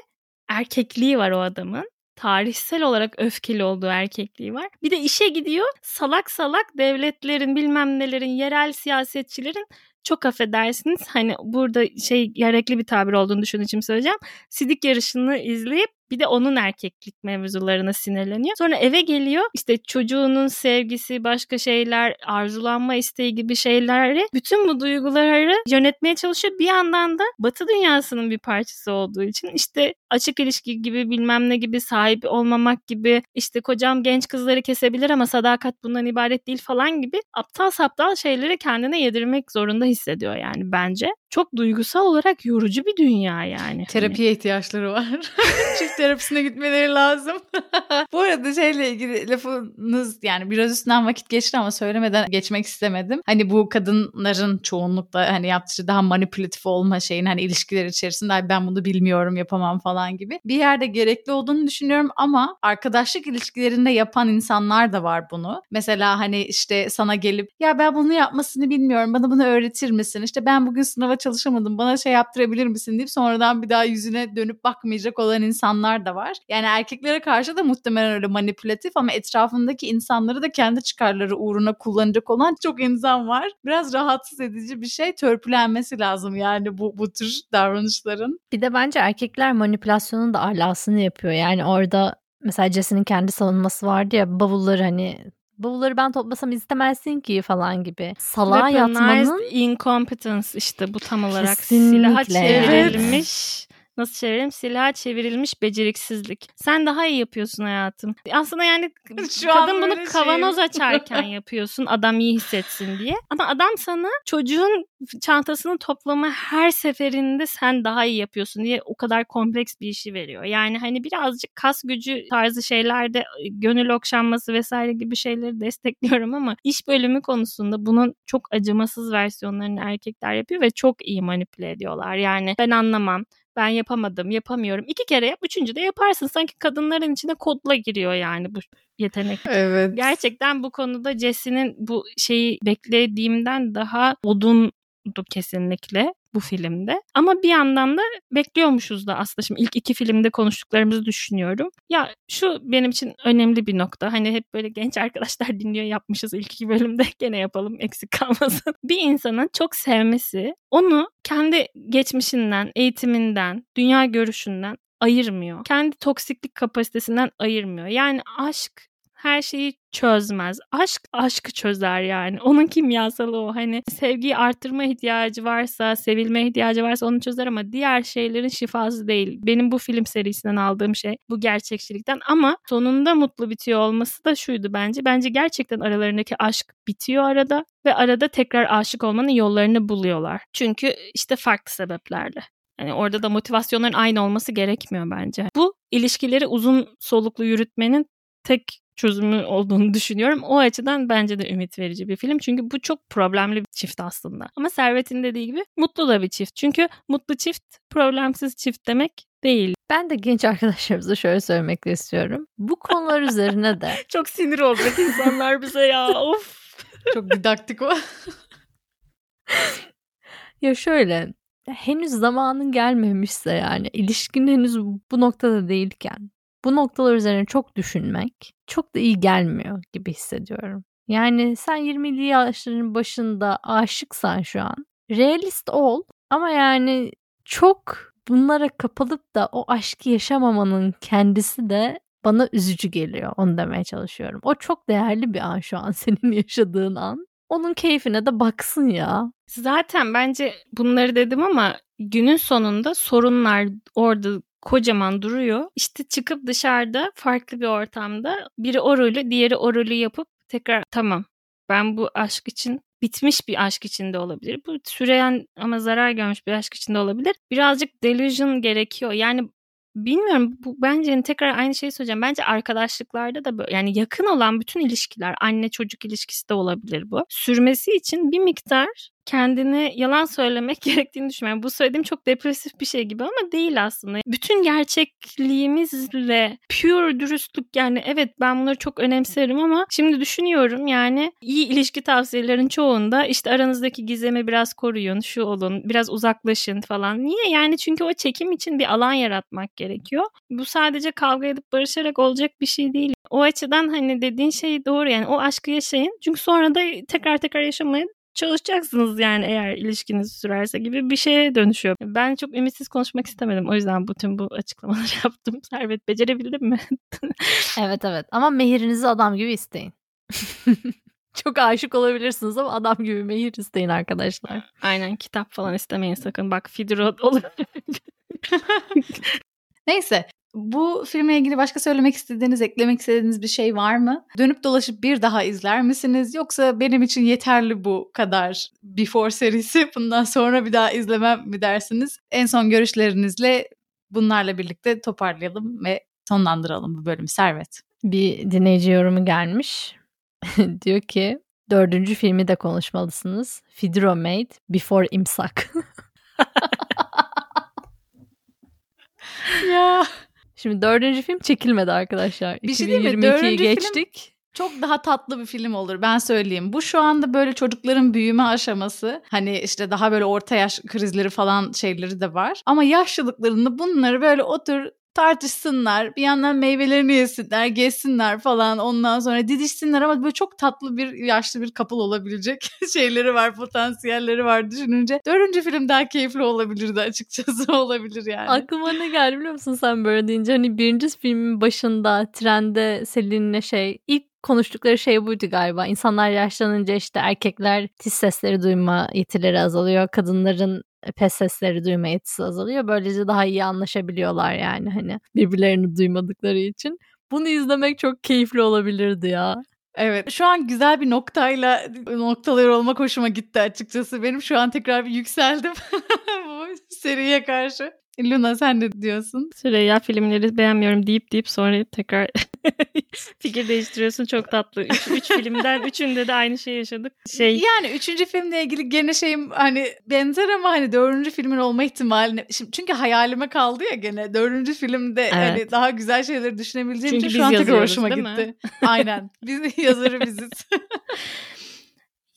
S3: erkekliği var o adamın. Tarihsel olarak öfkeli olduğu erkekliği var. Bir de işe gidiyor salak salak devletlerin bilmem nelerin yerel siyasetçilerin çok affedersiniz hani burada şey gerekli bir tabir olduğunu düşündüğüm için söyleyeceğim. Sidik yarışını izleyip bir de onun erkeklik mevzularına sinirleniyor. Sonra eve geliyor. İşte çocuğunun sevgisi, başka şeyler, arzulanma isteği gibi şeyleri bütün bu duyguları yönetmeye çalışıyor. Bir yandan da Batı dünyasının bir parçası olduğu için işte açık ilişki gibi bilmem ne gibi sahip olmamak gibi işte kocam genç kızları kesebilir ama sadakat bundan ibaret değil falan gibi aptal saptal şeyleri kendine yedirmek zorunda hissediyor yani bence. Çok duygusal olarak yorucu bir dünya yani. Hani.
S1: Terapiye ihtiyaçları var. Çift terapisine gitmeleri lazım. Bu arada şeyle ilgili lafınız yani biraz üstünden vakit geçti ama söylemeden geçmek istemedim. Hani bu kadınların çoğunlukla hani yaptığı daha manipülatif olma şeyin hani ilişkiler içerisinde ben bunu bilmiyorum yapamam falan gibi. Bir yerde gerekli olduğunu düşünüyorum ama arkadaşlık ilişkilerinde yapan insanlar da var bunu. Mesela hani işte sana gelip ya ben bunu yapmasını bilmiyorum bana bunu öğretir misin? İşte ben bugün sınava çalışamadım bana şey yaptırabilir misin deyip sonradan bir daha yüzüne dönüp bakmayacak olan insanlar da var. Yani erkeklere karşı da muhtemelen öyle manipülatif ama etrafındaki insanları da kendi çıkarları uğruna kullanacak olan çok insan var. Biraz rahatsız edici bir şey törpülenmesi lazım yani bu, bu tür davranışların.
S2: Bir de bence erkekler manipülasyonun da alasını yapıyor. Yani orada mesela Jesse'nin kendi savunması vardı ya bavulları hani bavulları ben toplasam istemezsin ki falan gibi. Salağa yatmanın
S3: incompetence işte bu tam olarak
S2: Kesinlikle.
S3: silaha çevrilmiş nasıl çevirelim? Silaha çevrilmiş beceriksizlik. Sen daha iyi yapıyorsun hayatım. Aslında yani
S1: Şu
S3: kadın bunu kavanoz
S1: şeyim.
S3: açarken yapıyorsun adam iyi hissetsin diye. Ama adam sana çocuğun çantasını toplama her seferinde sen daha iyi yapıyorsun diye o kadar kompleks bir işi veriyor. Yani hani birazcık kas gücü tarzı şeylerde gönül okşanması vesaire gibi şeyleri destekliyorum ama iş bölümü konusunda bunun çok acımasız versiyonlarını erkekler yapıyor ve çok iyi manipüle ediyorlar. Yani ben anlamam ben yapamadım, yapamıyorum. İki kere yap, üçüncü de yaparsın. Sanki kadınların içine kodla giriyor yani bu yetenek.
S1: Evet.
S3: Gerçekten bu konuda Jesse'nin bu şeyi beklediğimden daha odundu kesinlikle bu filmde. Ama bir yandan da bekliyormuşuz da aslında şimdi ilk iki filmde konuştuklarımızı düşünüyorum. Ya şu benim için önemli bir nokta. Hani hep böyle genç arkadaşlar dinliyor yapmışız ilk iki bölümde gene yapalım eksik kalmasın. bir insanın çok sevmesi onu kendi geçmişinden, eğitiminden, dünya görüşünden ayırmıyor. Kendi toksiklik kapasitesinden ayırmıyor. Yani aşk her şeyi çözmez. Aşk aşkı çözer yani. Onun kimyasalı o. Hani sevgiyi arttırma ihtiyacı varsa, sevilme ihtiyacı varsa onu çözer ama diğer şeylerin şifası değil. Benim bu film serisinden aldığım şey bu gerçekçilikten ama sonunda mutlu bitiyor olması da şuydu bence. Bence gerçekten aralarındaki aşk bitiyor arada ve arada tekrar aşık olmanın yollarını buluyorlar. Çünkü işte farklı sebeplerle. Yani orada da motivasyonların aynı olması gerekmiyor bence. Bu ilişkileri uzun soluklu yürütmenin tek çözümü olduğunu düşünüyorum. O açıdan bence de ümit verici bir film. Çünkü bu çok problemli bir çift aslında. Ama Servet'in dediği gibi mutlu da bir çift. Çünkü mutlu çift problemsiz çift demek değil.
S2: ben de genç arkadaşlarımıza şöyle söylemek istiyorum. Bu konular üzerine de
S3: Çok sinir olacak insanlar bize ya. Of.
S1: Çok didaktik o.
S2: Ya şöyle henüz zamanın gelmemişse yani ilişkin henüz bu noktada değilken bu noktalar üzerine çok düşünmek çok da iyi gelmiyor gibi hissediyorum. Yani sen 20'li yaşların başında aşıksan şu an realist ol ama yani çok bunlara kapılıp da o aşkı yaşamamanın kendisi de bana üzücü geliyor. Onu demeye çalışıyorum. O çok değerli bir an şu an senin yaşadığın an. Onun keyfine de baksın ya.
S3: Zaten bence bunları dedim ama günün sonunda sorunlar orada kocaman duruyor. İşte çıkıp dışarıda farklı bir ortamda biri o rolü diğeri o rolü yapıp tekrar tamam ben bu aşk için bitmiş bir aşk içinde olabilir. Bu süreyen ama zarar görmüş bir aşk içinde olabilir. Birazcık delusion gerekiyor. Yani bilmiyorum bu bence hani tekrar aynı şeyi söyleyeceğim. Bence arkadaşlıklarda da böyle yani yakın olan bütün ilişkiler anne çocuk ilişkisi de olabilir bu. Sürmesi için bir miktar kendine yalan söylemek gerektiğini düşünüyorum. Bu söylediğim çok depresif bir şey gibi ama değil aslında. Bütün gerçekliğimizle pure dürüstlük yani evet ben bunları çok önemserim ama şimdi düşünüyorum yani iyi ilişki tavsiyelerin çoğunda işte aranızdaki gizemi biraz koruyun, şu olun, biraz uzaklaşın falan. Niye? Yani çünkü o çekim için bir alan yaratmak gerekiyor. Bu sadece kavga edip barışarak olacak bir şey değil. O açıdan hani dediğin şey doğru yani o aşkı yaşayın. Çünkü sonra da tekrar tekrar yaşamaya çalışacaksınız yani eğer ilişkiniz sürerse gibi bir şeye dönüşüyor. Ben çok ümitsiz konuşmak istemedim. O yüzden bütün bu açıklamaları yaptım. Servet becerebildin mi?
S2: Evet evet ama mehirinizi adam gibi isteyin. Çok aşık olabilirsiniz ama adam gibi mehir isteyin arkadaşlar.
S3: Aynen kitap falan istemeyin sakın. Bak Fidro olur.
S1: Neyse bu filmle ilgili başka söylemek istediğiniz, eklemek istediğiniz bir şey var mı? Dönüp dolaşıp bir daha izler misiniz? Yoksa benim için yeterli bu kadar Before serisi bundan sonra bir daha izlemem mi dersiniz? En son görüşlerinizle bunlarla birlikte toparlayalım ve sonlandıralım bu bölümü Servet.
S2: Bir dinleyici yorumu gelmiş. Diyor ki dördüncü filmi de konuşmalısınız. Fidro Made Before imsak.
S1: ya
S2: Şimdi dördüncü film çekilmedi arkadaşlar.
S1: Bir şey değil mi?
S2: 2022'yi
S1: Dördüncü film-
S2: geçtik.
S1: çok daha tatlı bir film olur ben söyleyeyim. Bu şu anda böyle çocukların büyüme aşaması. Hani işte daha böyle orta yaş krizleri falan şeyleri de var. Ama yaşlılıklarında bunları böyle otur tartışsınlar. Bir yandan meyvelerini yesinler, gezsinler falan. Ondan sonra didişsinler ama böyle çok tatlı bir yaşlı bir couple olabilecek şeyleri var, potansiyelleri var düşününce. Dördüncü film daha keyifli olabilirdi açıkçası olabilir yani.
S2: Aklıma ne geldi biliyor musun sen böyle deyince? Hani birinci filmin başında trende Selin'le şey ilk konuştukları şey buydu galiba. İnsanlar yaşlanınca işte erkekler tiz sesleri duyma yetileri azalıyor. Kadınların pes sesleri duyma yetisi azalıyor. Böylece daha iyi anlaşabiliyorlar yani hani birbirlerini duymadıkları için. Bunu izlemek çok keyifli olabilirdi ya.
S1: Evet. Şu an güzel bir noktayla noktalıyor olmak hoşuma gitti açıkçası. Benim şu an tekrar bir yükseldim bu seriye karşı. Luna sen ne diyorsun?
S3: Süreyya filmleri beğenmiyorum deyip deyip sonra tekrar fikir değiştiriyorsun. Çok tatlı. Üç, üç filmden üçünde de aynı şey yaşadık. Şey
S1: Yani üçüncü filmle ilgili gene şeyim hani benzer ama hani dördüncü filmin olma ihtimalini şimdi çünkü hayalime kaldı ya gene dördüncü filmde evet. hani daha güzel şeyleri düşünebileceğim
S3: Çünkü
S1: için şu an tekrar hoşuma gitti. Aynen. Biz yazarı biziz.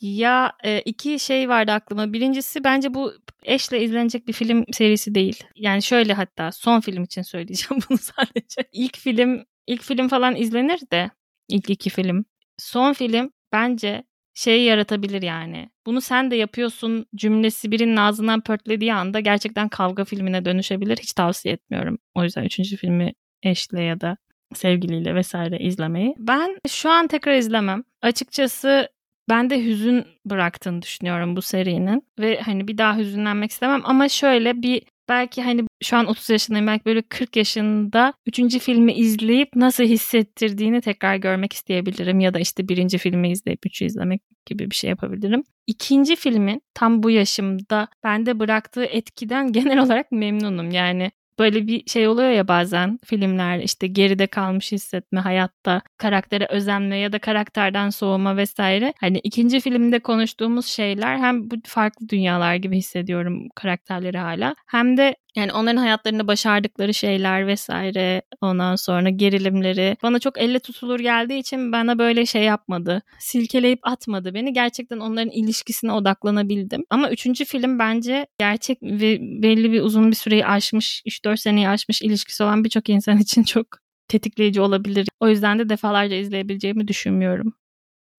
S3: Ya e, iki şey vardı aklıma. Birincisi bence bu eşle izlenecek bir film serisi değil. Yani şöyle hatta son film için söyleyeceğim bunu sadece. İlk film ilk film falan izlenir de ilk iki film. Son film bence şey yaratabilir yani. Bunu sen de yapıyorsun cümlesi birinin ağzından pörtlediği anda gerçekten kavga filmine dönüşebilir. Hiç tavsiye etmiyorum. O yüzden üçüncü filmi eşle ya da sevgiliyle vesaire izlemeyi. Ben şu an tekrar izlemem. Açıkçası ben de hüzün bıraktığını düşünüyorum bu serinin ve hani bir daha hüzünlenmek istemem ama şöyle bir belki hani şu an 30 yaşındayım belki böyle 40 yaşında 3. filmi izleyip nasıl hissettirdiğini tekrar görmek isteyebilirim ya da işte birinci filmi izleyip 3'ü izlemek gibi bir şey yapabilirim. İkinci filmin tam bu yaşımda bende bıraktığı etkiden genel olarak memnunum. Yani böyle bir şey oluyor ya bazen filmler işte geride kalmış hissetme hayatta karaktere özenme ya da karakterden soğuma vesaire. Hani ikinci filmde konuştuğumuz şeyler hem bu farklı dünyalar gibi hissediyorum karakterleri hala hem de yani onların hayatlarında başardıkları şeyler vesaire ondan sonra gerilimleri bana çok elle tutulur geldiği için bana böyle şey yapmadı. Silkeleyip atmadı beni. Gerçekten onların ilişkisine odaklanabildim. Ama üçüncü film bence gerçek ve belli bir uzun bir süreyi aşmış 3-4 seneyi aşmış ilişkisi olan birçok insan için çok tetikleyici olabilir. O yüzden de defalarca izleyebileceğimi düşünmüyorum.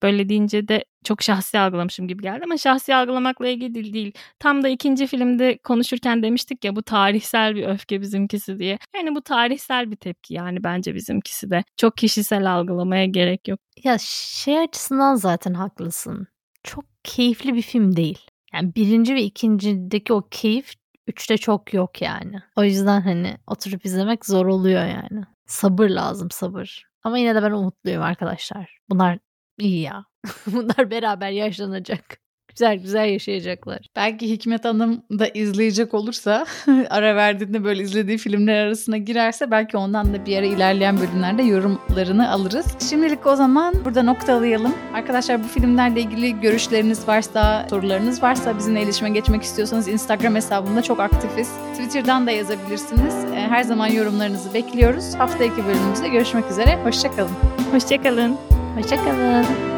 S3: Böyle deyince de çok şahsi algılamışım gibi geldi ama şahsi algılamakla ilgili değil. Tam da ikinci filmde konuşurken demiştik ya bu tarihsel bir öfke bizimkisi diye. Yani bu tarihsel bir tepki yani bence bizimkisi de. Çok kişisel algılamaya gerek yok.
S2: Ya şey açısından zaten haklısın. Çok keyifli bir film değil. Yani birinci ve ikincideki o keyif üçte çok yok yani. O yüzden hani oturup izlemek zor oluyor yani. Sabır lazım sabır. Ama yine de ben umutluyum arkadaşlar. Bunlar iyi ya. Bunlar beraber yaşlanacak. Güzel güzel yaşayacaklar.
S1: Belki Hikmet Hanım da izleyecek olursa ara verdiğinde böyle izlediği filmler arasına girerse belki ondan da bir ara ilerleyen bölümlerde yorumlarını alırız. Şimdilik o zaman burada noktalayalım. Arkadaşlar bu filmlerle ilgili görüşleriniz varsa, sorularınız varsa bizimle iletişime geçmek istiyorsanız Instagram hesabımda çok aktifiz. Twitter'dan da yazabilirsiniz. Ee, Her zaman yorumlarınızı bekliyoruz. Haftaki bölümümüzde görüşmek üzere. Hoşçakalın.
S3: Hoşçakalın.
S2: Hoşçakalın.